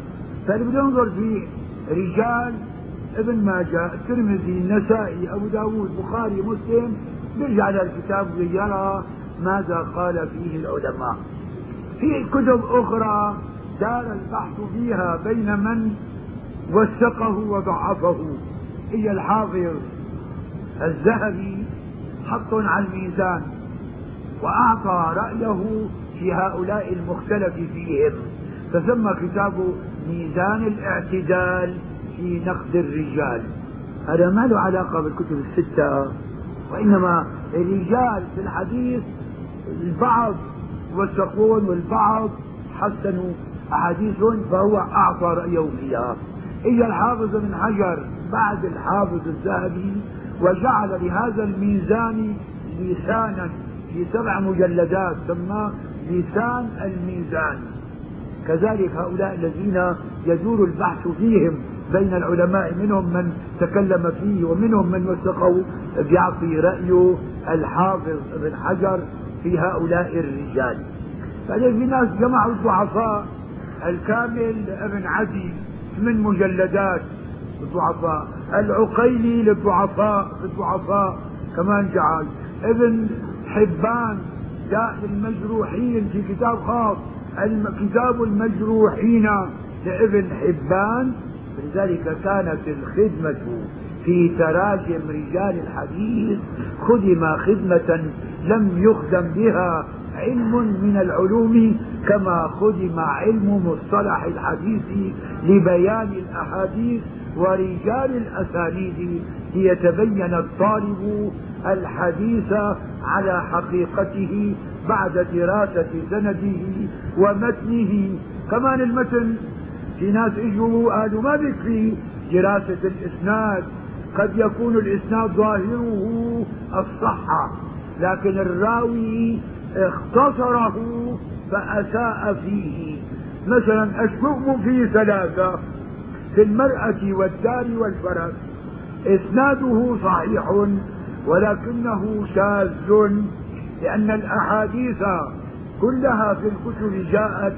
فاللي بده ينظر في رجال ابن ماجه الترمذي النسائي أبو داود بخاري مسلم بيرجع للكتاب ويرى ماذا قال فيه العلماء. في كتب أخرى دار البحث فيها بين من وثقه وضعفه. هي الحافظ الذهبي حط على الميزان. وأعطى رأيه في هؤلاء المختلف فيهم. فسمى كتابه ميزان الاعتدال في نقد الرجال. هذا ما له علاقة بالكتب الستة وإنما الرجال في الحديث البعض وثقون والبعض حسنوا أحاديثهم فهو أعطى رأيه فيها. إجا الحافظ بن حجر بعد الحافظ الذهبي وجعل لهذا الميزان لسانا في سبع مجلدات سماه لسان الميزان. كذلك هؤلاء الذين يدور البحث فيهم بين العلماء منهم من تكلم فيه ومنهم من وثقه بيعطي رأيه الحافظ ابن حجر في هؤلاء الرجال. بعدين في ناس جمعوا الضعفاء. الكامل ابن عدي من مجلدات الضعفاء العقيلي للضعفاء الضعفاء كمان جعل. ابن حبان جاء المجروحين في كتاب خاص كتاب المجروحين لابن حبان. لذلك كانت الخدمة في تراجم رجال الحديث خدم خدمة لم يخدم بها علم من العلوم كما خدم علم مصطلح الحديث لبيان الأحاديث ورجال الأسانيد. ليتبين الطالب الحديث على حقيقته بعد دراسة سنده ومتنه. كمان المتن في ناس اجوا قالوا ما بيكفي دراسة الإسناد. قد يكون الإسناد ظاهره الصحة لكن الراوي اختصره فأساء فيه. مثلا الشؤم فيه ثلاثة في المرأة والدار والفرس. إسناده صحيح. ولكنه شاذ لأن الأحاديث كلها في الكتب جاءت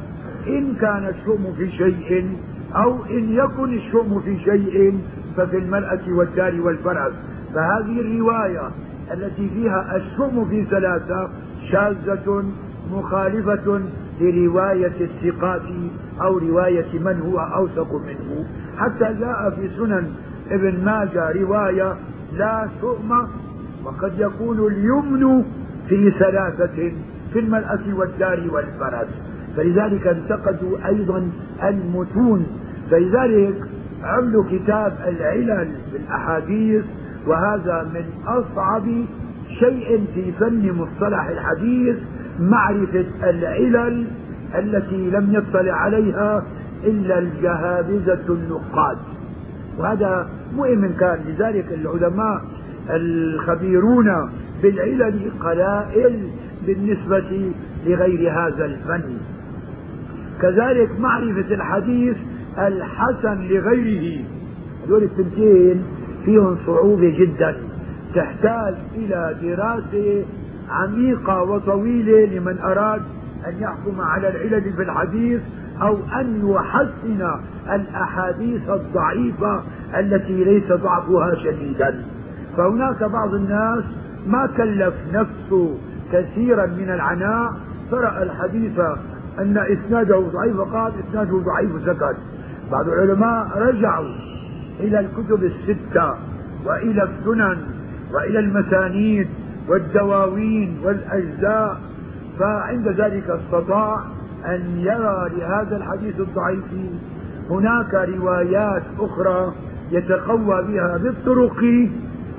إن كان الشؤم في شيء أو إن يكن الشؤم في شيء ففي المرأة والدار والفرس. فهذه الرواية التي فيها الشؤم في ثلاثة شاذة مخالفة لرواية الثقات أو رواية من هو أوثق منه. حتى جاء في سنن ابن ماجه رواية لا شؤم وقد يكون اليمن في ثلاثة في المرأة والدار والفرس فلذلك انتقدوا أيضا المتون. فلذلك عملوا كتاب العلل بالأحاديث وهذا من أصعب شيء في فن مصطلح الحديث معرفة العلل التي لم يطلع عليها إلا الجهابذة النقاد. وهذا مهم كان. لذلك العلماء الخبيرون بالعلل قلائل بالنسبة لغير هذا الفن. كذلك معرفة الحديث الحسن لغيره. هذول الثنتين فيهم صعوبة جدا تحتاج إلى دراسة عميقة وطويلة لمن أراد أن يحكم على العلل في الحديث أو أن يحسن الأحاديث الضعيفة التي ليس ضعفها شديدا. فهناك بعض الناس ما كلف نفسه كثيرا من العناء قرأ الحديث أن إسناده ضعيف وقال إسناده ضعيف سكت بعض العلماء رجعوا إلى الكتب الستة وإلى السنن وإلى المسانيد والدواوين والأجزاء فعند ذلك استطاع أن يرى لهذا الحديث الضعيف هناك روايات أخرى يتقوى بها بالطرق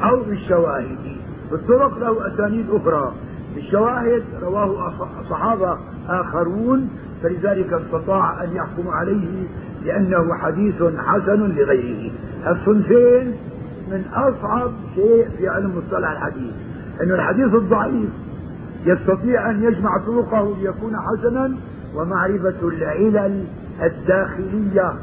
أو بالشواهد. بالطرق له أسانيد أخرى. بالشواهد رواه صحابة آخرون فلذلك استطاع أن يحكم عليه لأنه حديث حسن لغيره. الصنفين من أصعب شيء في علم مصطلح الحديث. أن الحديث الضعيف. يستطيع أن يجمع طرقه ليكون حسنا ومعرفة العلل الداخلية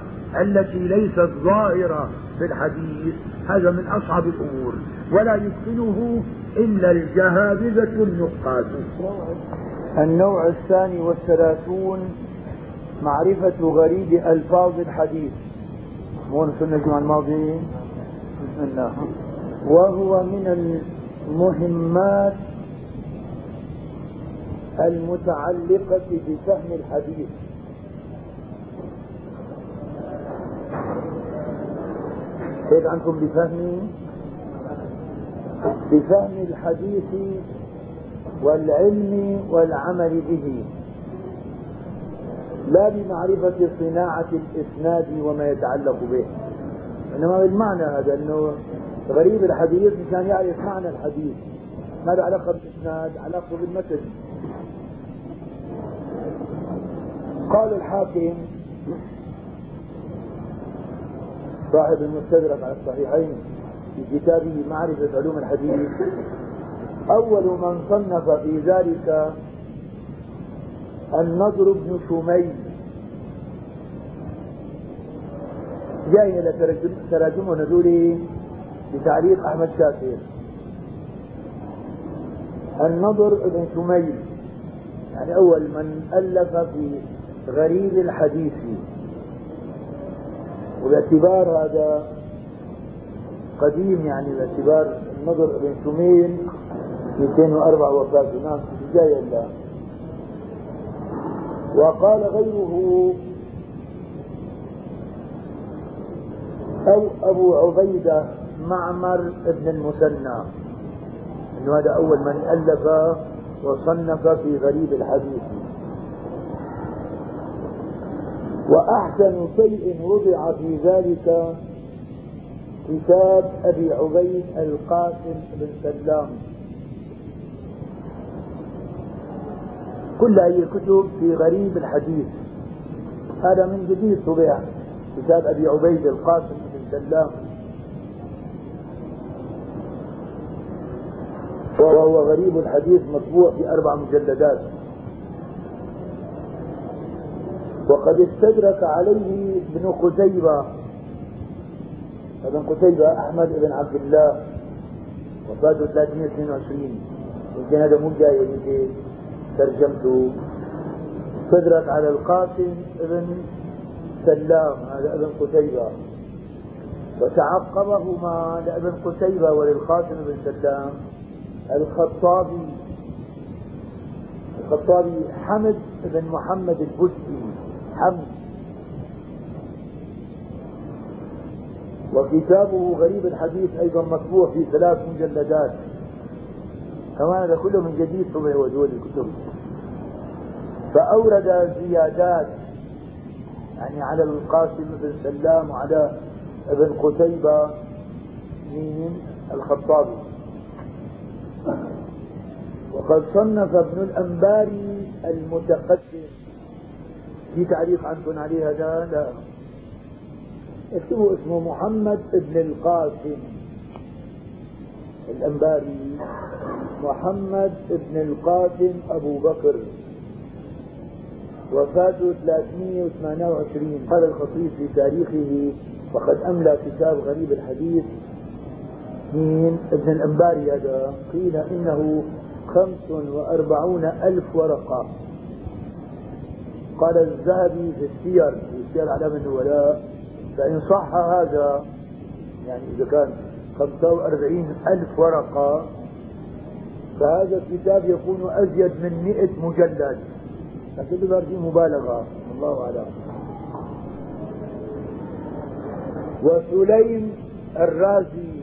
التي ليست ظاهرة في الحديث. هذا من أصعب الأمور ولا يتقنه إلا الجهابذة النقاد. النوع الثاني والثلاثون معرفة غريب ألفاظ الحديث. مو نسلنا الجمعة الماضية بسم الله وهو من المهمات المتعلقة بفهم الحديث. كيف عنكم بفهم بفهم الحديث والعلم والعمل به. لا بمعرفة صناعة الإسناد وما يتعلق به. إنما بالمعنى هذا أنه غريب الحديث مشان يعرف معنى الحديث. ما له علاقة بالإسناد علاقة بالمتن. قال الحاكم صاحب المستدرك على الصحيحين في كتابه معرفة علوم الحديث. أول من صنف في ذلك النضر بن شميل. جاي تراجمه هذول بتعليق أحمد شاكر. النضر بن شميل يعني أول من ألف في غريب الحديث. وباعتبار هذا قديم يعني باعتبار النضر بن شميل 204 وفاة. نعم في الجاية الله وقال غيره أو أبو عبيدة معمر بن المثنى أنه هذا أول من ألف وصنف في غريب الحديث. وأحسن شيء وضع في ذلك كتاب أبي عبيد القاسم بن سلام. كل هذه الكتب في غريب الحديث. هذا من جديد طبع كتاب أبي عبيد القاسم بن سلام. وهو غريب الحديث مطبوع في أربع مجلدات. وقد استدرك عليه ابن قتيبة. ابن قتيبة أحمد بن عبد الله وفاته 322 يمكن هذا مو جاي يمكن ترجمته. استدرك على القاسم ابن سلام هذا ابن قتيبة. وتعقبهما لابن قتيبة وللقاسم بن سلام. الخطابي الخطابي حمد بن محمد البستي حمد. وكتابه غريب الحديث أيضا مطبوع في ثلاث مجلدات. كمان هذا كله من جديد طبع ودول الكتب فأورد زيادات يعني على القاسم بن سلام وعلى ابن قتيبة من الخطابي. وقد صنف ابن الأنباري المتقدم. في تعليق عندكم عليه هذا لا. اكتبوا اسمه محمد ابن القاسم الأنباري. محمد ابن القاسم أبو بكر. وفاته 328 قال الخطيب في تاريخه وقد أملى كتاب غريب الحديث من ابن الأنباري هذا. قيل إنه خمس وأربعون ألف ورقة. قال الذهبي في السير في سير أعلام النبلاء فإن صح هذا يعني إذا كان 45 ألف ورقة فهذا الكتاب يكون أزيد من 100 مجلد. لكن بظهر فيه مبالغة الله أعلم. وسليم الرازي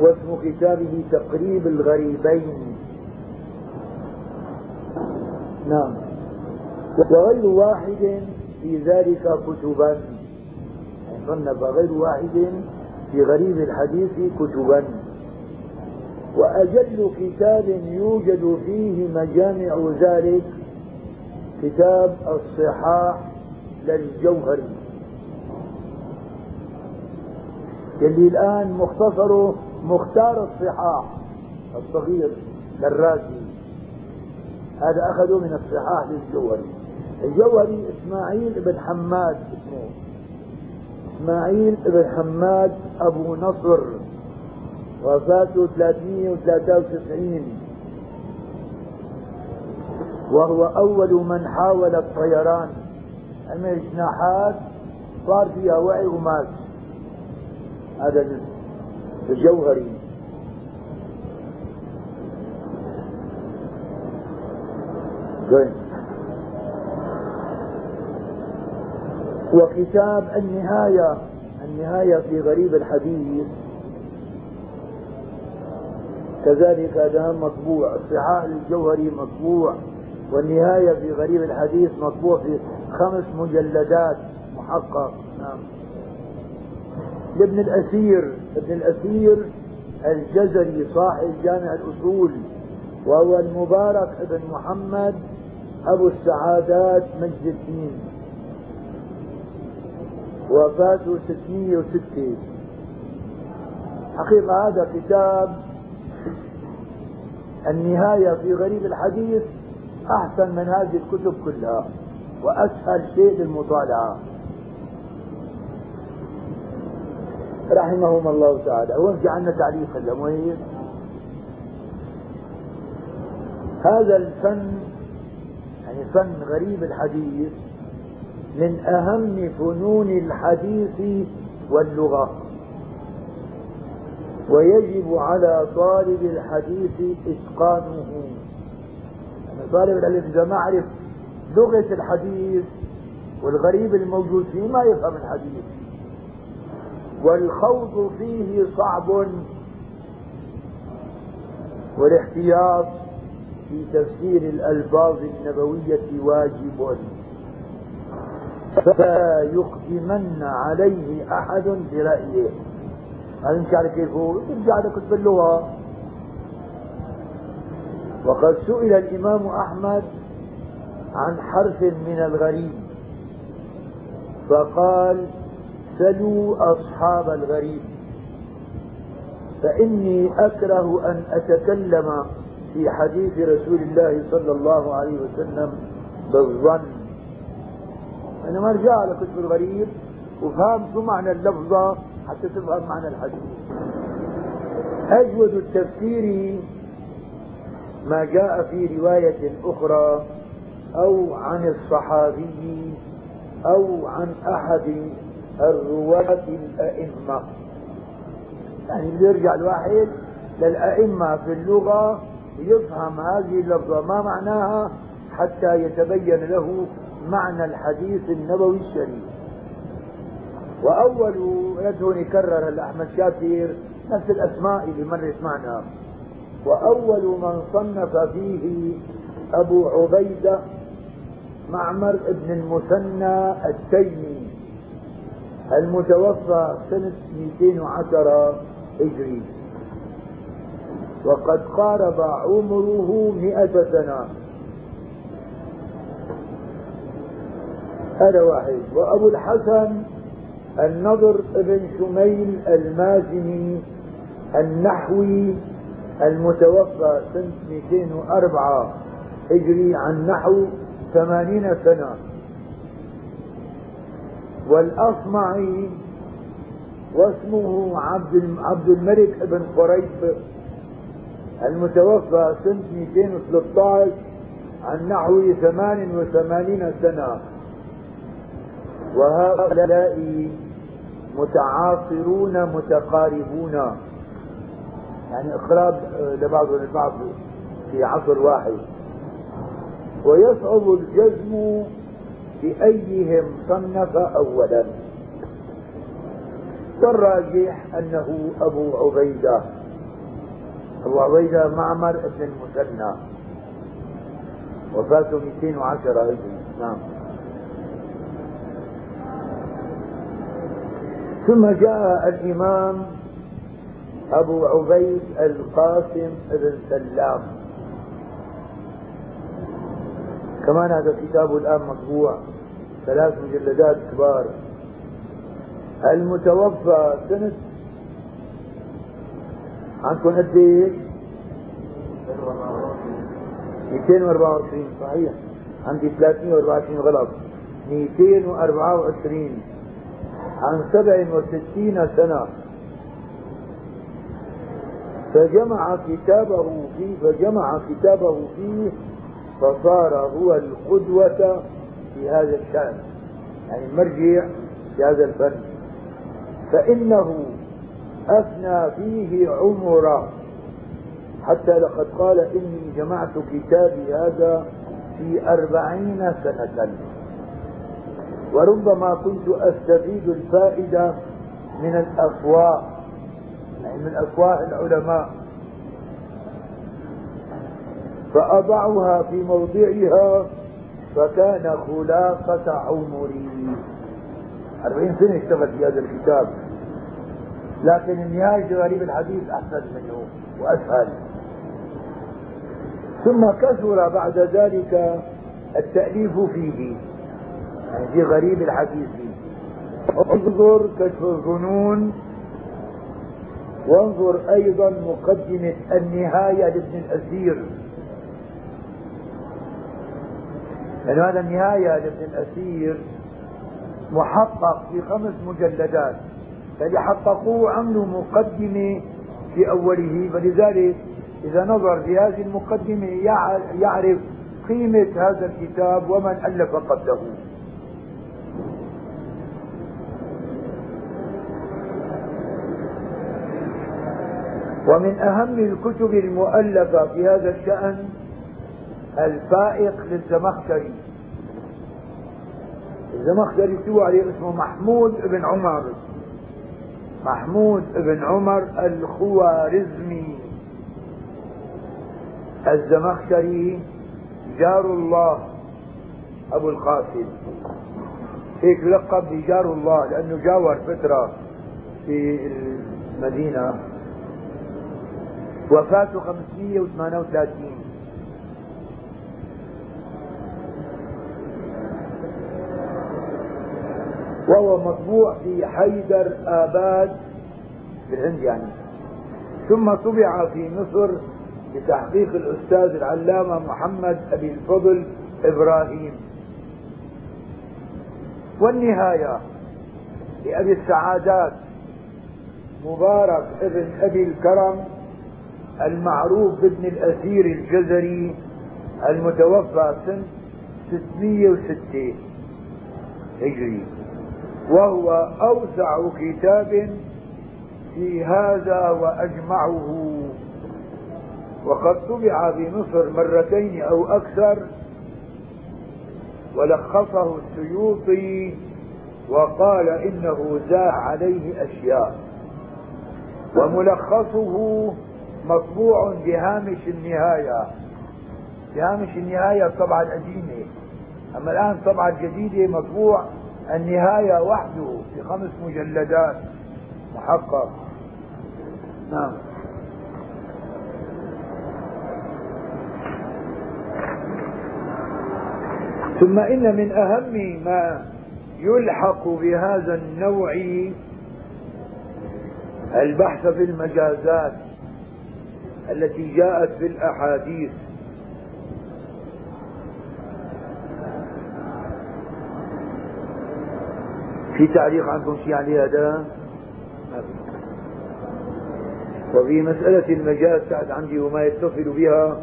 واسم كتابه تقريب الغريبين. نعم. وغير واحد في ذلك كتبا. صنف غير واحد في غريب الحديث كتبا. وأجل كتاب يوجد فيه مجامع ذلك كتاب الصحاح للجوهري. اللي الآن مختصره مختار الصحاح الصغير للرازي. هذا أخذه من الصحاح للجوهري. الجوهري إسماعيل بن حماد اسمه. إسماعيل بن حماد أبو نصر. وفاته 393 وهو أول من حاول الطيران. أما الجناحات صار فيها وعي ومات هذا الجوهري. جوين. وكتاب النهاية النهاية في غريب الحديث. كذلك هذا مطبوع الصحاح للجوهري مطبوع والنهاية في غريب الحديث مطبوع في خمس مجلدات محقق. نعم. لابن الأسير ابن الأسير الجزري صاحب جامع الأصول وهو المبارك ابن محمد أبو السعادات مجد الدين. وفاته 606 حقيقة هذا كتاب النهاية في غريب الحديث أحسن من هذه الكتب كلها وأسهل شيء للمطالعة. رحمهم الله تعالى. هو جعلنا تعليق هلا هذا الفن يعني فن غريب الحديث من أهم فنون الحديث واللغة. ويجب على طالب الحديث إتقانه. يعني طالب العلم إذا ما عرف لغة الحديث والغريب الموجود فيه ما يفهم الحديث. والخوض فيه صعب والاحتياط في تفسير الألفاظ النبوية واجب. فلا يقدمن عليه أحد برأيه. هذا مش على كيف هو؟ ترجع لكتب اللغة. وقد سئل الإمام أحمد عن حرف من الغريب. فقال سلوا أصحاب الغريب. فإني أكره أن أتكلم في حديث رسول الله صلى الله عليه وسلم بالظن. أنا ما رجع على كتب الغريب وفهم شو معنى اللفظة حتى تفهم معنى الحديث. أجود التفسير ما جاء في رواية أخرى أو عن الصحابي أو عن أحد الرواة الأئمة. يعني بده يرجع الواحد للأئمة في اللغة يفهم هذه اللفظة ما معناها حتى يتبين له معنى الحديث النبوي الشريف. وأول هون يكرر أحمد شاكر نفس الأسماء اللي مرت معنا وأول من صنف فيه أبو عبيدة معمر بن المثنى التيمي المتوفى سنة 210 هجري. وقد قارب عمره مئة سنة. هذا واحد. وأبو الحسن النضر بن شميل المازني النحوي المتوفى سنة 204 هجري عن نحو 80 سنة. والأصمعي واسمه عبد عبد الملك بن قريب المتوفى سنة 213 عن نحو 88 سنة. وهؤلاء متعاصرون متقاربون. يعني إقراب لبعض البعض في عصر واحد. ويصعب الجزم بأيهم صنف أولا. والراجح أنه أبو عبيدة. أبو عبيدة معمر بن المثنى وفاته 210 هجري نعم. ثم جاء الإمام أبو عبيد القاسم بن سلام. كمان هذا الكتاب الآن مطبوع. ثلاث مجلدات كبار. المتوفى سنة عندكم قد إيش؟ 224 صحيح. عندي 324 غلط. 224 عن 67 سنة. فجمع كتابه فيه فجمع كتابه فيه فصار هو القدوة في هذا الشأن. يعني المرجع في هذا الفن. فإنه أفنى فيه عمره. حتى لقد قال إني جمعت كتابي هذا في أربعين سنة. وربما كنت أستفيد الفائدة من الأفواه يعني من أفواه العلماء. فأضعها في موضعها فكان خلاصة عمري. أربعين سنة اشتغل في هذا الكتاب. لكن النهاية غريب الحديث أحسن منه وأسهل. ثم كثر بعد ذلك التأليف فيه يعني في غريب الحديث انظر كشف الظنون وانظر أيضا مقدمة النهاية لابن الأسير. لأن هذا النهاية لابن الأسير محقق في خمس مجلدات. فاللي حققوه عملوا مقدمة في أوله. فلذلك إذا نظر في هذه المقدمة يعرف قيمة هذا الكتاب ومن ألف قبله. ومن أهم الكتب المؤلفة في هذا الشأن الفائق للزمخشري. الزمخشري سوى عليه اسمه محمود بن عمر. محمود بن عمر الخوارزمي. الزمخشري جار الله أبو القاسم. هيك لقب بجار الله لأنه جاور فترة في المدينة. وفاته 538 وهو مطبوع في حيدر آباد في الهند يعني. ثم طبع في مصر بتحقيق الأستاذ العلامة محمد أبي الفضل إبراهيم. والنهاية لأبي السعادات مبارك ابن أبي الكرم المعروف بابن الأسير الجزري المتوفى سنة 606 هجري. وهو أوسع كتاب في هذا وأجمعه. وقد طبع في مصر مرتين أو أكثر ولخصه السيوطي وقال إنه زاع عليه أشياء. وملخصه مطبوع بهامش النهاية. بهامش النهاية الطبعة القديمة أما الآن الطبعة الجديدة مطبوع النهاية وحده في خمس مجلدات محقق. نعم. ثم إن من أهم ما يلحق بهذا النوع البحث في المجازات التي جاءت في الأحاديث في تعليق عندكم شيء على هذا؟ وفي مسألة المجاز تحت عندي وما يتصل بها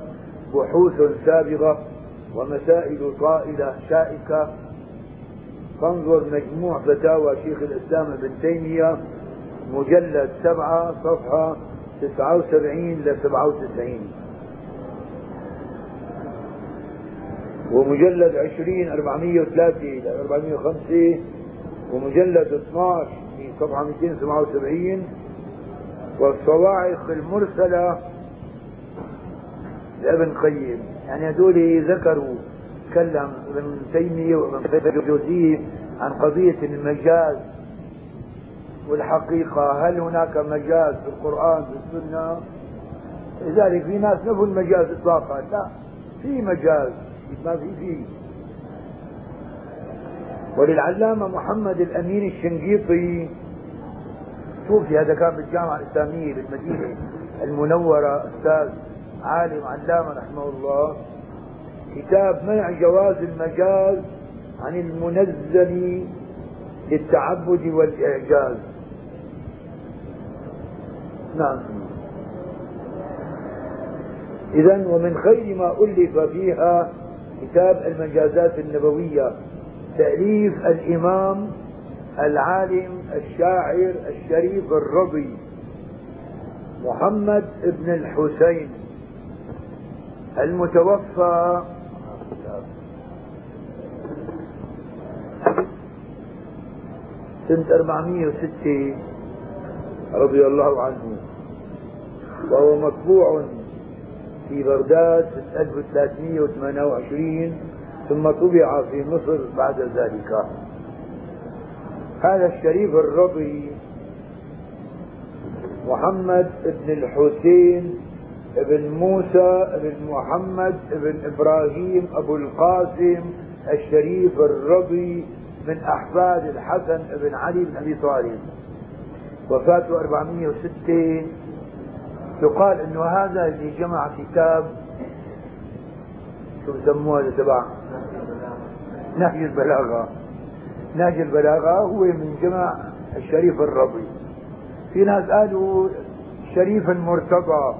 بحوث سابغة ومسائل طائلة شائكة. فانظر مجموع فتاوى شيخ الإسلام ابن تيمية مجلد سبعة صفحة تسعة وسبعين لسبعة وتسعين. ومجلد عشرين أربعمية وثلاثة إلى أربعمية وخمسة ومجلد 12 في صفحة 277 والصواعق المرسلة لابن قيم. يعني هذول ذكروا تكلم ابن تيمية وابن الجوزية عن قضية المجاز والحقيقة. هل هناك مجاز في القرآن في السنة؟ لذلك في ناس نفوا المجاز اطلاقا. لا في مجاز. ما في فيه وللعلامة محمد الأمين الشنقيطي. توفي هذا كان بالجامعة الإسلامية بالمدينة المنورة أستاذ عالم علامة رحمه الله. كتاب منع جواز المجاز عن المنزل للتعبد والإعجاز. نعم. إذا ومن خير ما ألف فيها كتاب المجازات النبوية. تأليف الإمام العالم الشاعر الشريف الرضي محمد بن الحسين المتوفى سنة 406 رضي الله عنه وهو مطبوع في بغداد سنة 1328 ثم طبع في مصر بعد ذلك. هذا الشريف الرضي محمد بن الحسين بن موسى بن محمد بن إبراهيم أبو القاسم الشريف الرضي من احفاد الحسن بن علي بن أبي طالب. وفاته 406 يقال إنه هذا اللي جمع كتاب شو بسموه هذا تبع نهج البلاغة. نهج البلاغة هو من جمع الشريف الرضي في ناس قالوا شريف المرتضى.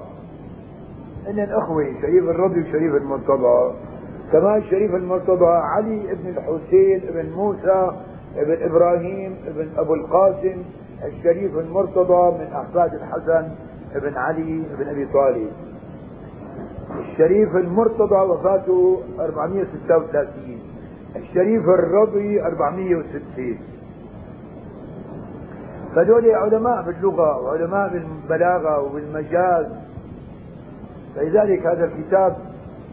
إن الأخوة شريف الرضي وشريف المرتضى. كمان شريف المرتضى علي بن الحسين بن موسى بن إبراهيم بن أبو القاسم الشريف المرتضى من أحفاد الحسن بن علي بن أبي طالب. الشريف المرتضى وفاته 436 الشريف الرضي 460 فدول علماء باللغة وعلماء بالبلاغة وبالمجاز. فلذلك هذا الكتاب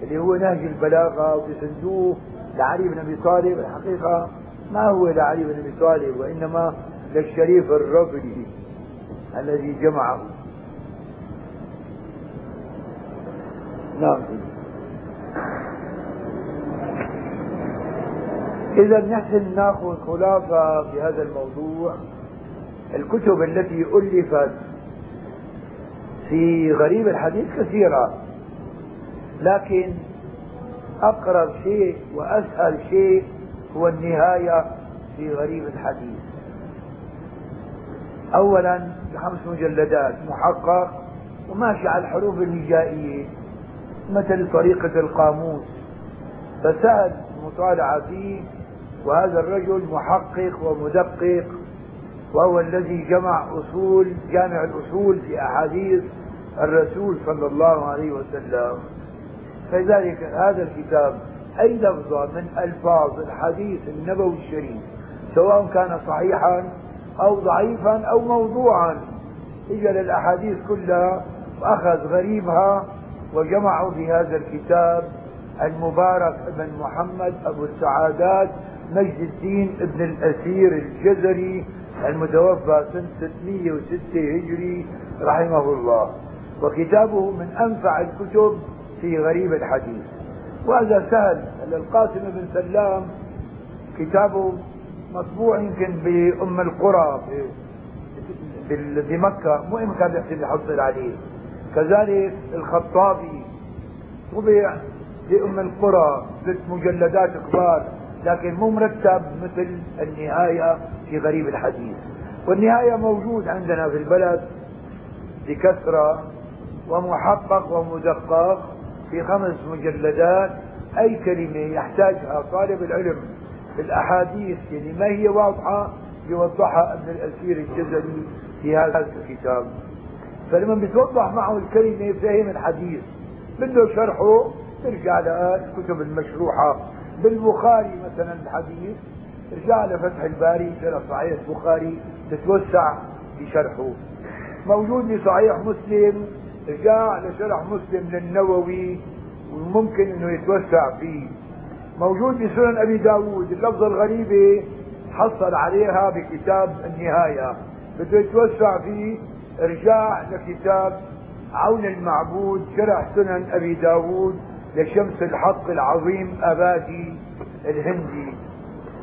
اللي هو نهج البلاغة وبسندوه لعلي بن أبي طالب الحقيقة ما هو لعلي بن أبي طالب وإنما للشريف الرضي الذي جمعه. إذا نحن نأخذ خلاصة في هذا الموضوع الكتب التي ألفت في غريب الحديث كثيرة لكن أقرب شيء وأسهل شيء هو النهاية في غريب الحديث. أولا بخمس مجلدات محقق وماشي على الحروف الهجائية. مثل طريقة القاموس. فسهل المطالعة فيه وهذا الرجل محقق ومدقق وهو الذي جمع أصول جامع الأصول في أحاديث الرسول صلى الله عليه وسلم. فلذلك هذا الكتاب أي لفظة من ألفاظ الحديث النبوي الشريف سواء كان صحيحا أو ضعيفا أو موضوعا. إجا للأحاديث كلها وأخذ غريبها وجمعوا في هذا الكتاب المبارك ابن محمد أبو السعادات مجد الدين ابن الأسير الجزري المتوفى سنة 606 هجري رحمه الله. وكتابه من أنفع الكتب في غريب الحديث. وهذا سهل. القاسم بن سلام كتابه مطبوع يمكن بأم القرى بمكة مو إمكان يحسن يحصل عليه. كذلك الخطابي طبع بأم القرى ست مجلدات كبار لكن مو مرتب مثل النهاية في غريب الحديث. والنهاية موجود عندنا في البلد بكثرة ومحقق ومدقق في خمس مجلدات أي كلمة يحتاجها طالب العلم في الأحاديث اللي ما هي واضحة يوضحها ابن الأسير الجزري في هذا الكتاب. فلما بتوضح معه الكلمة فهم الحديث. بده شرحه ترجع للكتب المشروحة. بالبخاري مثلا الحديث ارجع لفتح الباري شرح صحيح البخاري تتوسع في شرحه موجود بصحيح مسلم ارجع لشرح مسلم للنووي وممكن إنه يتوسع فيه. موجود بسنن أبي داود اللفظة الغريبة حصل عليها بكتاب النهاية. بده يتوسع فيه إرجاع لكتاب عون المعبود شرح سنن أبي داود لشمس الحق العظيم أبادي الهندي.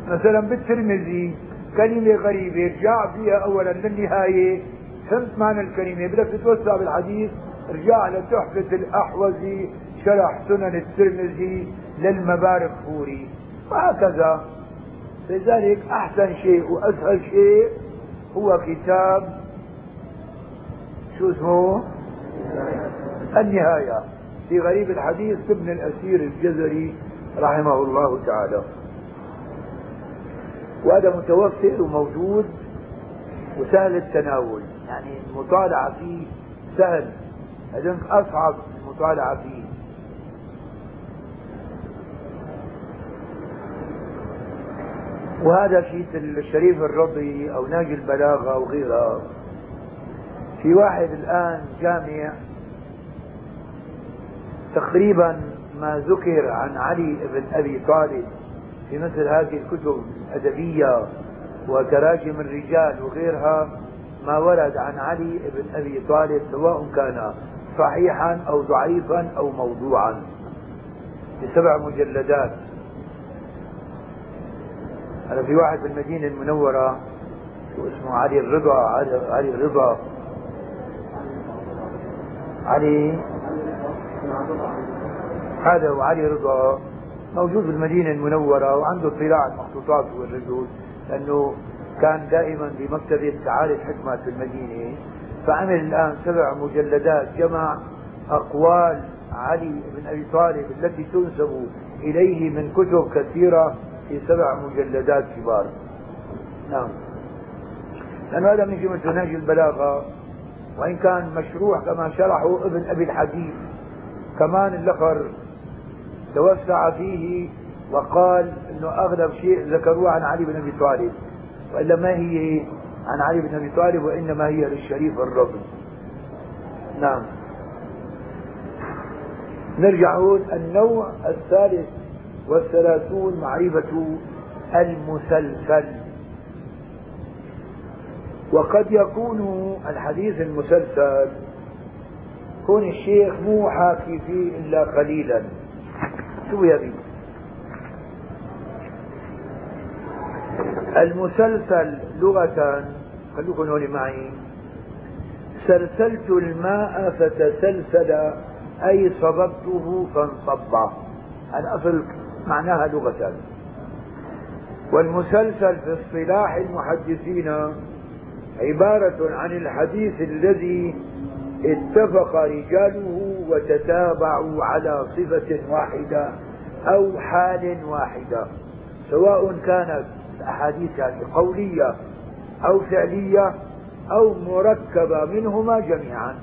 مثلا بالترمذي كلمة غريبة ارجع فيها اولا للنهاية. فهمت معنى الكلمة؟ بدك تتوسع بالحديث. ارجع لتحفة الاحوزي شرح سنن الترمذي للمبارك فوري. وهكذا. لذلك أحسن شيء وأسهل شيء هو كتاب شو اسمه النهاية في غريب الحديث ابن الأسير الجزري رحمه الله تعالى. وهذا متوفر وموجود وسهل التناول يعني المطالعة فيه سهل. أظن أصعب المطالعة فيه. وهذا شيء الشريف الرضي أو ناجي البلاغة أو غيرها. في واحد الآن جامع تقريبا ما ذكر عن علي بن أبي طالب في مثل هذه الكتب الأدبية وتراجم الرجال وغيرها ما ورد عن علي بن أبي طالب سواء كان صحيحا أو ضعيفا أو موضوعا. بسبع مجلدات. هذا في واحد بالمدينة المنورة اسمه علي الرضا علي الرضا. علي. هذا هو علي رضا موجود في المدينة المنورة وعنده اطلاع المخطوطات هو الرجل لأنه كان دائما بمكتبة تعالج حكمة في المدينة. فعمل الآن سبع مجلدات جمع أقوال علي بن أبي طالب التي تنسب إليه من كتب كثيرة في سبع مجلدات كبار. نعم. لأن هذا من جملة نهج البلاغة. وإن كان مشروع كما شرحه ابن أبي الحديث كمان الأخر توسع فيه وقال إنه أغلب شيء ذكروه عن علي بن أبي طالب وإلا ما هي عن علي بن أبي طالب وإنما هي للشريف الرضي نعم. نرجع النوع الثالث والثلاثون معرفة المسلسل. وقد يكون الحديث المسلسل. كون الشيخ مو حاكي فيه إلا قليلا. شو يبي؟ المسلسل لغة خلوكم هون معي. سلسلت الماء فتسلسل أي صببته فانصب. الأصل معناها لغة. والمسلسل في اصطلاح المحدثين عبارة عن الحديث الذي اتفق رجاله وتتابعوا على صفة واحدة أو حال واحدة سواء كانت الأحاديث يعني قولية أو فعلية أو مركبة منهما جميعا.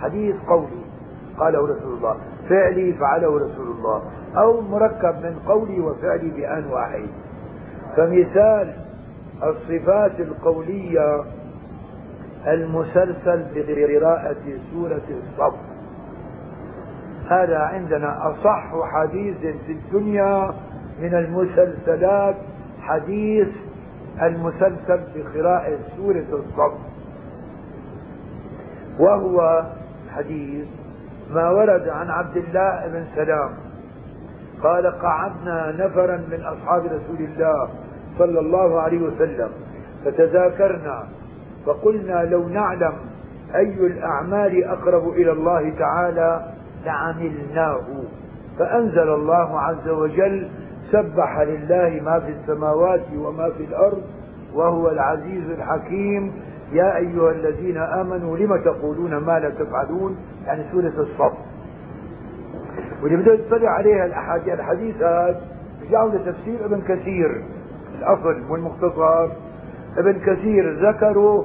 حديث قولي قاله رسول الله. فعلي فعله رسول الله. أو مركب من قولي وفعلي بآن واحد. فمثال الصفات القولية المسلسل بقراءة سورة الصف. هذا عندنا أصح حديث في الدنيا من المسلسلات حديث المسلسل بقراءة سورة الصف. وهو حديث ما ورد عن عبد الله بن سلام. قال قعدنا نفرا من أصحاب رسول الله صلى الله عليه وسلم فتذاكرنا فقلنا لو نعلم أي الأعمال أقرب إلى الله تعالى لعملناه. فأنزل الله عز وجل سبح لله ما في السماوات وما في الأرض وهو العزيز الحكيم. يا أيها الذين آمنوا لم تقولون ما لا تفعلون؟ يعني سورة الصف. واللي بده يطلع عليها الأحاديث الحديث هذا رجعوا لتفسير ابن كثير. الأصل والمختصر. ابن كثير ذكروا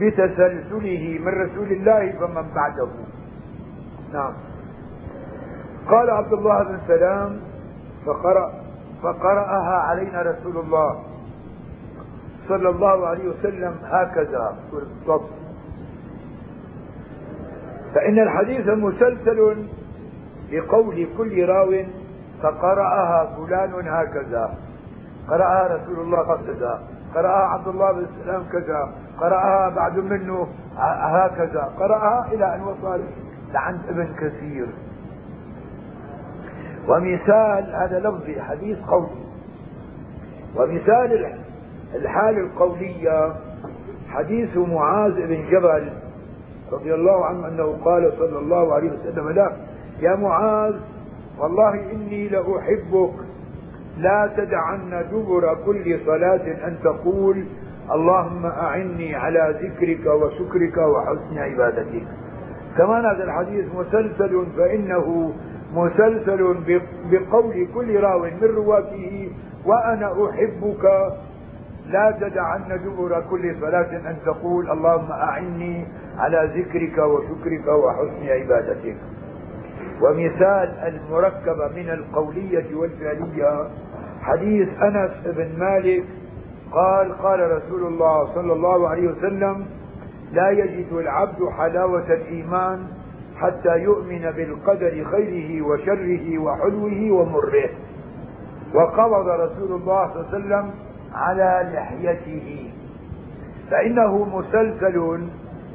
بتسلسله من رسول الله فمن بعده. نعم. قال عبد الله بن سلام فقرأ فقرأها علينا رسول الله صلى الله عليه وسلم هكذا الصف فإن الحديث مسلسل بقول كل راو فقرأها فلان هكذا. قرأها رسول الله هكذا قرأها عبد الله بن سلام كذا. قرأها بعد منه هكذا. قرأها إلى أن وصل لعند ابن كثير. ومثال هذا لفظي حديث قولي. ومثال الحال القولية حديث معاذ بن جبل رضي الله عنه أنه قال صلى الله عليه وسلم له يا معاذ والله إني لأحبك لا تدعن دبر كل صلاة أن تقول اللهم أعني على ذكرك وشكرك وحسن عبادتك. كمان هذا الحديث مسلسل فإنه مسلسل بقول كل راو من رواته وأنا أحبك. لا تدعن دبر كل صلاة أن تقول اللهم أعني على ذكرك وشكرك وحسن عبادتك. ومثال المركبة من القولية والفعلية حديث أنس بن مالك قال قال رسول الله صلى الله عليه وسلم لا يجد العبد حلاوة الإيمان حتى يؤمن بالقدر خيره وشره وحلوه ومره. وقبض رسول الله صلى الله عليه وسلم على لحيته. فإنه مسلسل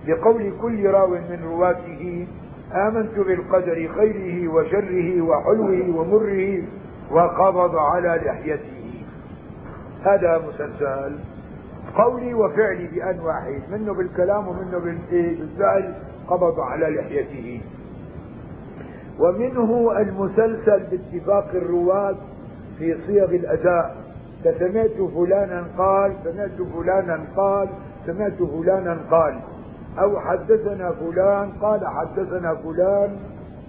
بقول كل راو من رواته آمنت بالقدر خيره وشره وحلوه ومره. وقبض على لحيته. هذا مسلسل قولي وفعلي بأن واحد منه بالكلام ومنه بالفعل قبض على لحيته. ومنه المسلسل باتفاق الرواة في صيغ الأداء. فسمعت فلانا قال سمعت فلانا قال سمعت فلانا قال. أو حدثنا فلان قال حدثنا فلان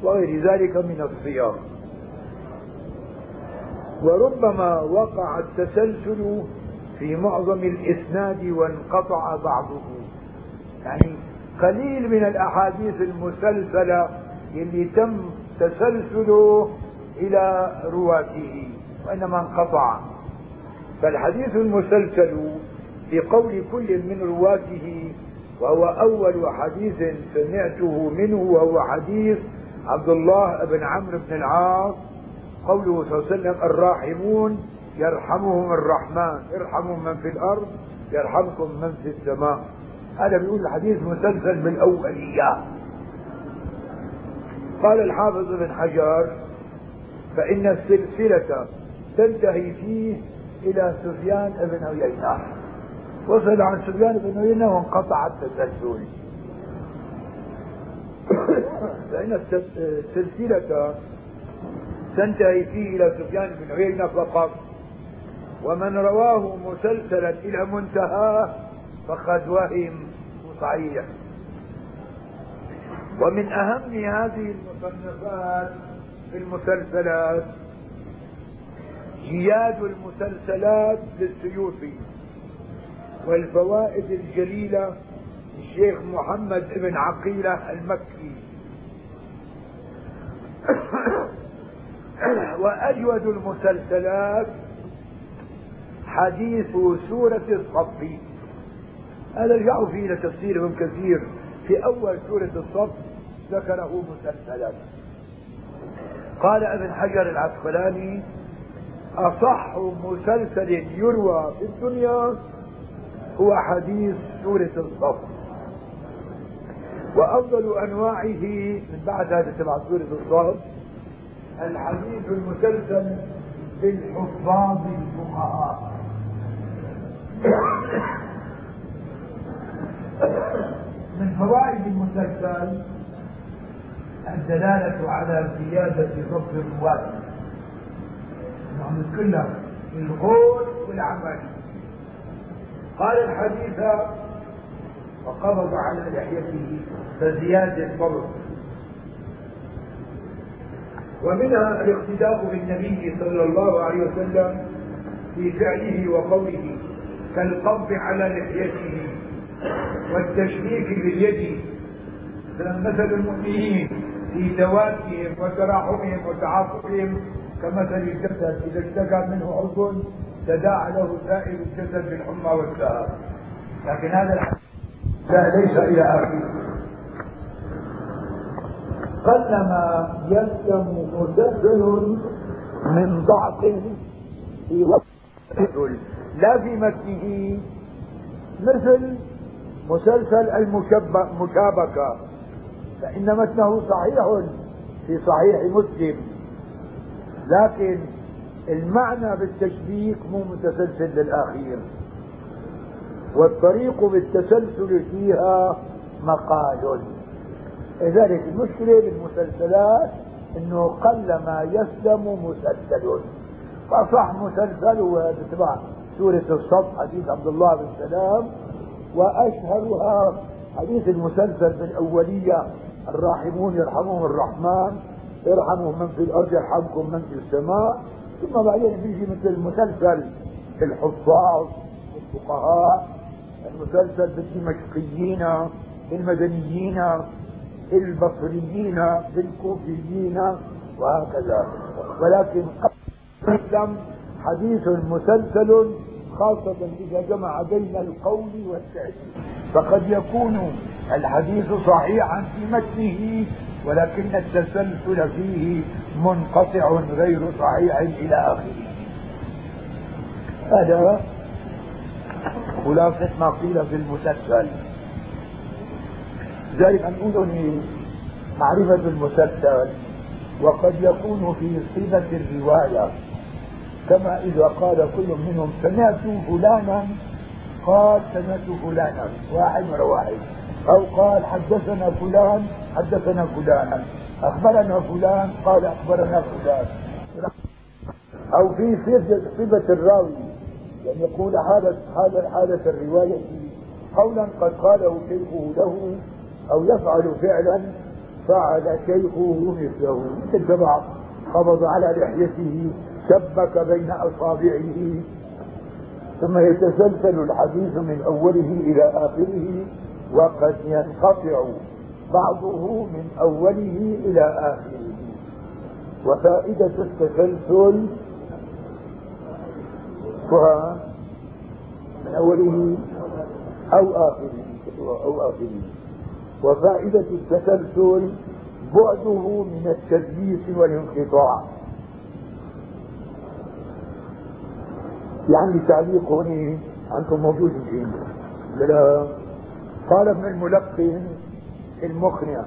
وغير ذلك من الصياغ. وربما وقع التسلسل في معظم الإسناد وانقطع بعضه. يعني قليل من الأحاديث المسلسلة اللي تم تسلسله إلى رواته وإنما انقطع. فالحديث المسلسل في قول كل من رواته وهو أول حديث سمعته منه وهو حديث عبد الله بن عمرو بن العاص قوله صلى الله عليه وسلم الراحمون يرحمهم الرحمن ارحموا من في الأرض يرحمكم من في السماء. هذا بيقول الحديث مسلسل بالأولية. قال الحافظ ابن حجر فإن السلسلة تنتهي فيه إلى سفيان بن عيينة. وصل عن سفيان بن عيينة وانقطع التسلسل فإن السلسلة تنتهي فيه إلى سفيان بن عيينة فقط. ومن رواه مسلسلا إلى منتهاه فقد وهم صحيح. ومن أهم هذه المصنفات في المسلسلات جياد المسلسلات للسيوطي والفوائد الجليلة الشيخ محمد بن عقيلة المكي. وأجود المسلسلات حديث سورة الصف. هذا رجعوا فيه إلى تفسير ابن كثير. في أول سورة الصف ذكره مسلسلا. قال ابن حجر العسقلاني أصح مسلسل يروى في الدنيا هو حديث سورة الصف. وأفضل أنواعه من بعد هذا تبع سورة الصف الحديث المسلسل بالحفاظ الفقهاء. من فوائد المسلسل الدلالة على زيادة ضبط الرواة نعم كلها القول والعمل. قال الحديث وقبض على لحيته فزيادة الضرب ومنها الاقتداء بالنبي صلى الله عليه وسلم في فعله وقوله كالقبض على لحيته والتشبيك باليد. مثل المؤمنين في توادهم وتراحمهم وتعاطفهم كمثل الجسد. إذا اشتكى منه عضو تداعى له سائر الجسد بالحمى والسهر. لكن هذا لا ليس إلى اخره قلما يسلم مسلسل من ضعف في وقت لا في متنه مثل مسلسل المشابكة فإن متنه صحيح في صحيح مسلم. لكن المعنى بالتشبيك مو متسلسل للأخير والطريق بالتسلسل فيها مقال. لذلك المشكلة بالمسلسلات إنه قل ما يسلم مسلسل. فصح مسلسل هو بتبع سورة الصف حديث عبد الله بن سلام وأشهرها حديث المسلسل بالأولية الراحمون يرحمهم الرحمن ارحموا من في الأرض يرحمكم من في السماء. ثم بعدين بيجي مثل مسلسل الحفاظ الفقهاء المسلسل بالدمشقيين المدنيين البصريين بالكوفيين وهكذا. ولكن قدم حديث مسلسل خاصة إذا جمع بين القول والفعل. فقد يكون الحديث صحيحا في متنه ولكن التسلسل فيه منقطع غير صحيح إلى آخره. هذا خلاصة ما قيل في المسلسل. ذلك نقول معرفة المسلسل وقد يكون في صفة الرواية. كما إذا قال كل منهم سمعت فلانا قال سمعت فلانا واحد ورا واحد. أو قال حدثنا فلان حدثنا فلانا. أخبرنا فلان قال أخبرنا فلان. أو في صفة الراوي يعني يقول حالة حالة حالة الرواية. قولا قد قاله شيخه له أو يفعل فعلا فعل شيخه مثله. مثل تبع قبض على لحيته شبك بين أصابعه. ثم يتسلسل الحديث من أوله إلى آخره وقد ينقطع بعضه من أوله إلى آخره. وفائدة التسلسل من أوله أو آخره أو آخره. وفائدة التسلسل بعده من التدليس والانقطاع. يعني تعليق هنا عنكم موجود الحين. قال ابن الملقن المقنع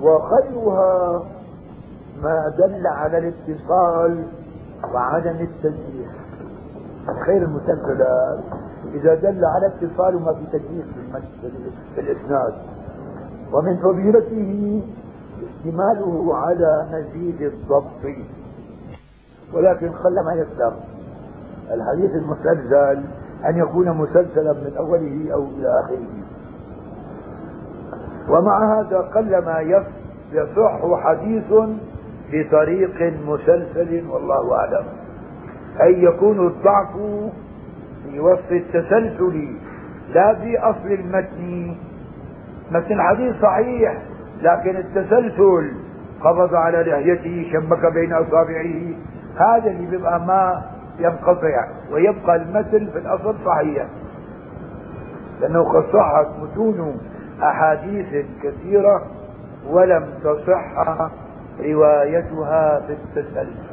وخيرها ما دل على الاتصال وعدم التدليس. خير المسلسلات إذا دل على اتصال وما في تدليس في الإسناد. ومن فضيلته اشتماله على مزيد الضبط. ولكن قل ما يسلم. الحديث المسلسل أن يكون مسلسلا من أوله أو إلى آخره. ومع هذا قل ما يصح حديث بطريق مسلسل والله أعلم. أي يكون الضعف في وصف التسلسل لا في أصل المتن متن الحديث صحيح لكن التسلسل قبض على لحيته شبك بين أصابعه. هذا اللي بيبقى ما ينقطع ويبقى المتن في الأصل صحيح. لأنه قد صحت متون أحاديث كثيرة ولم تصح روايتها في التسلسل.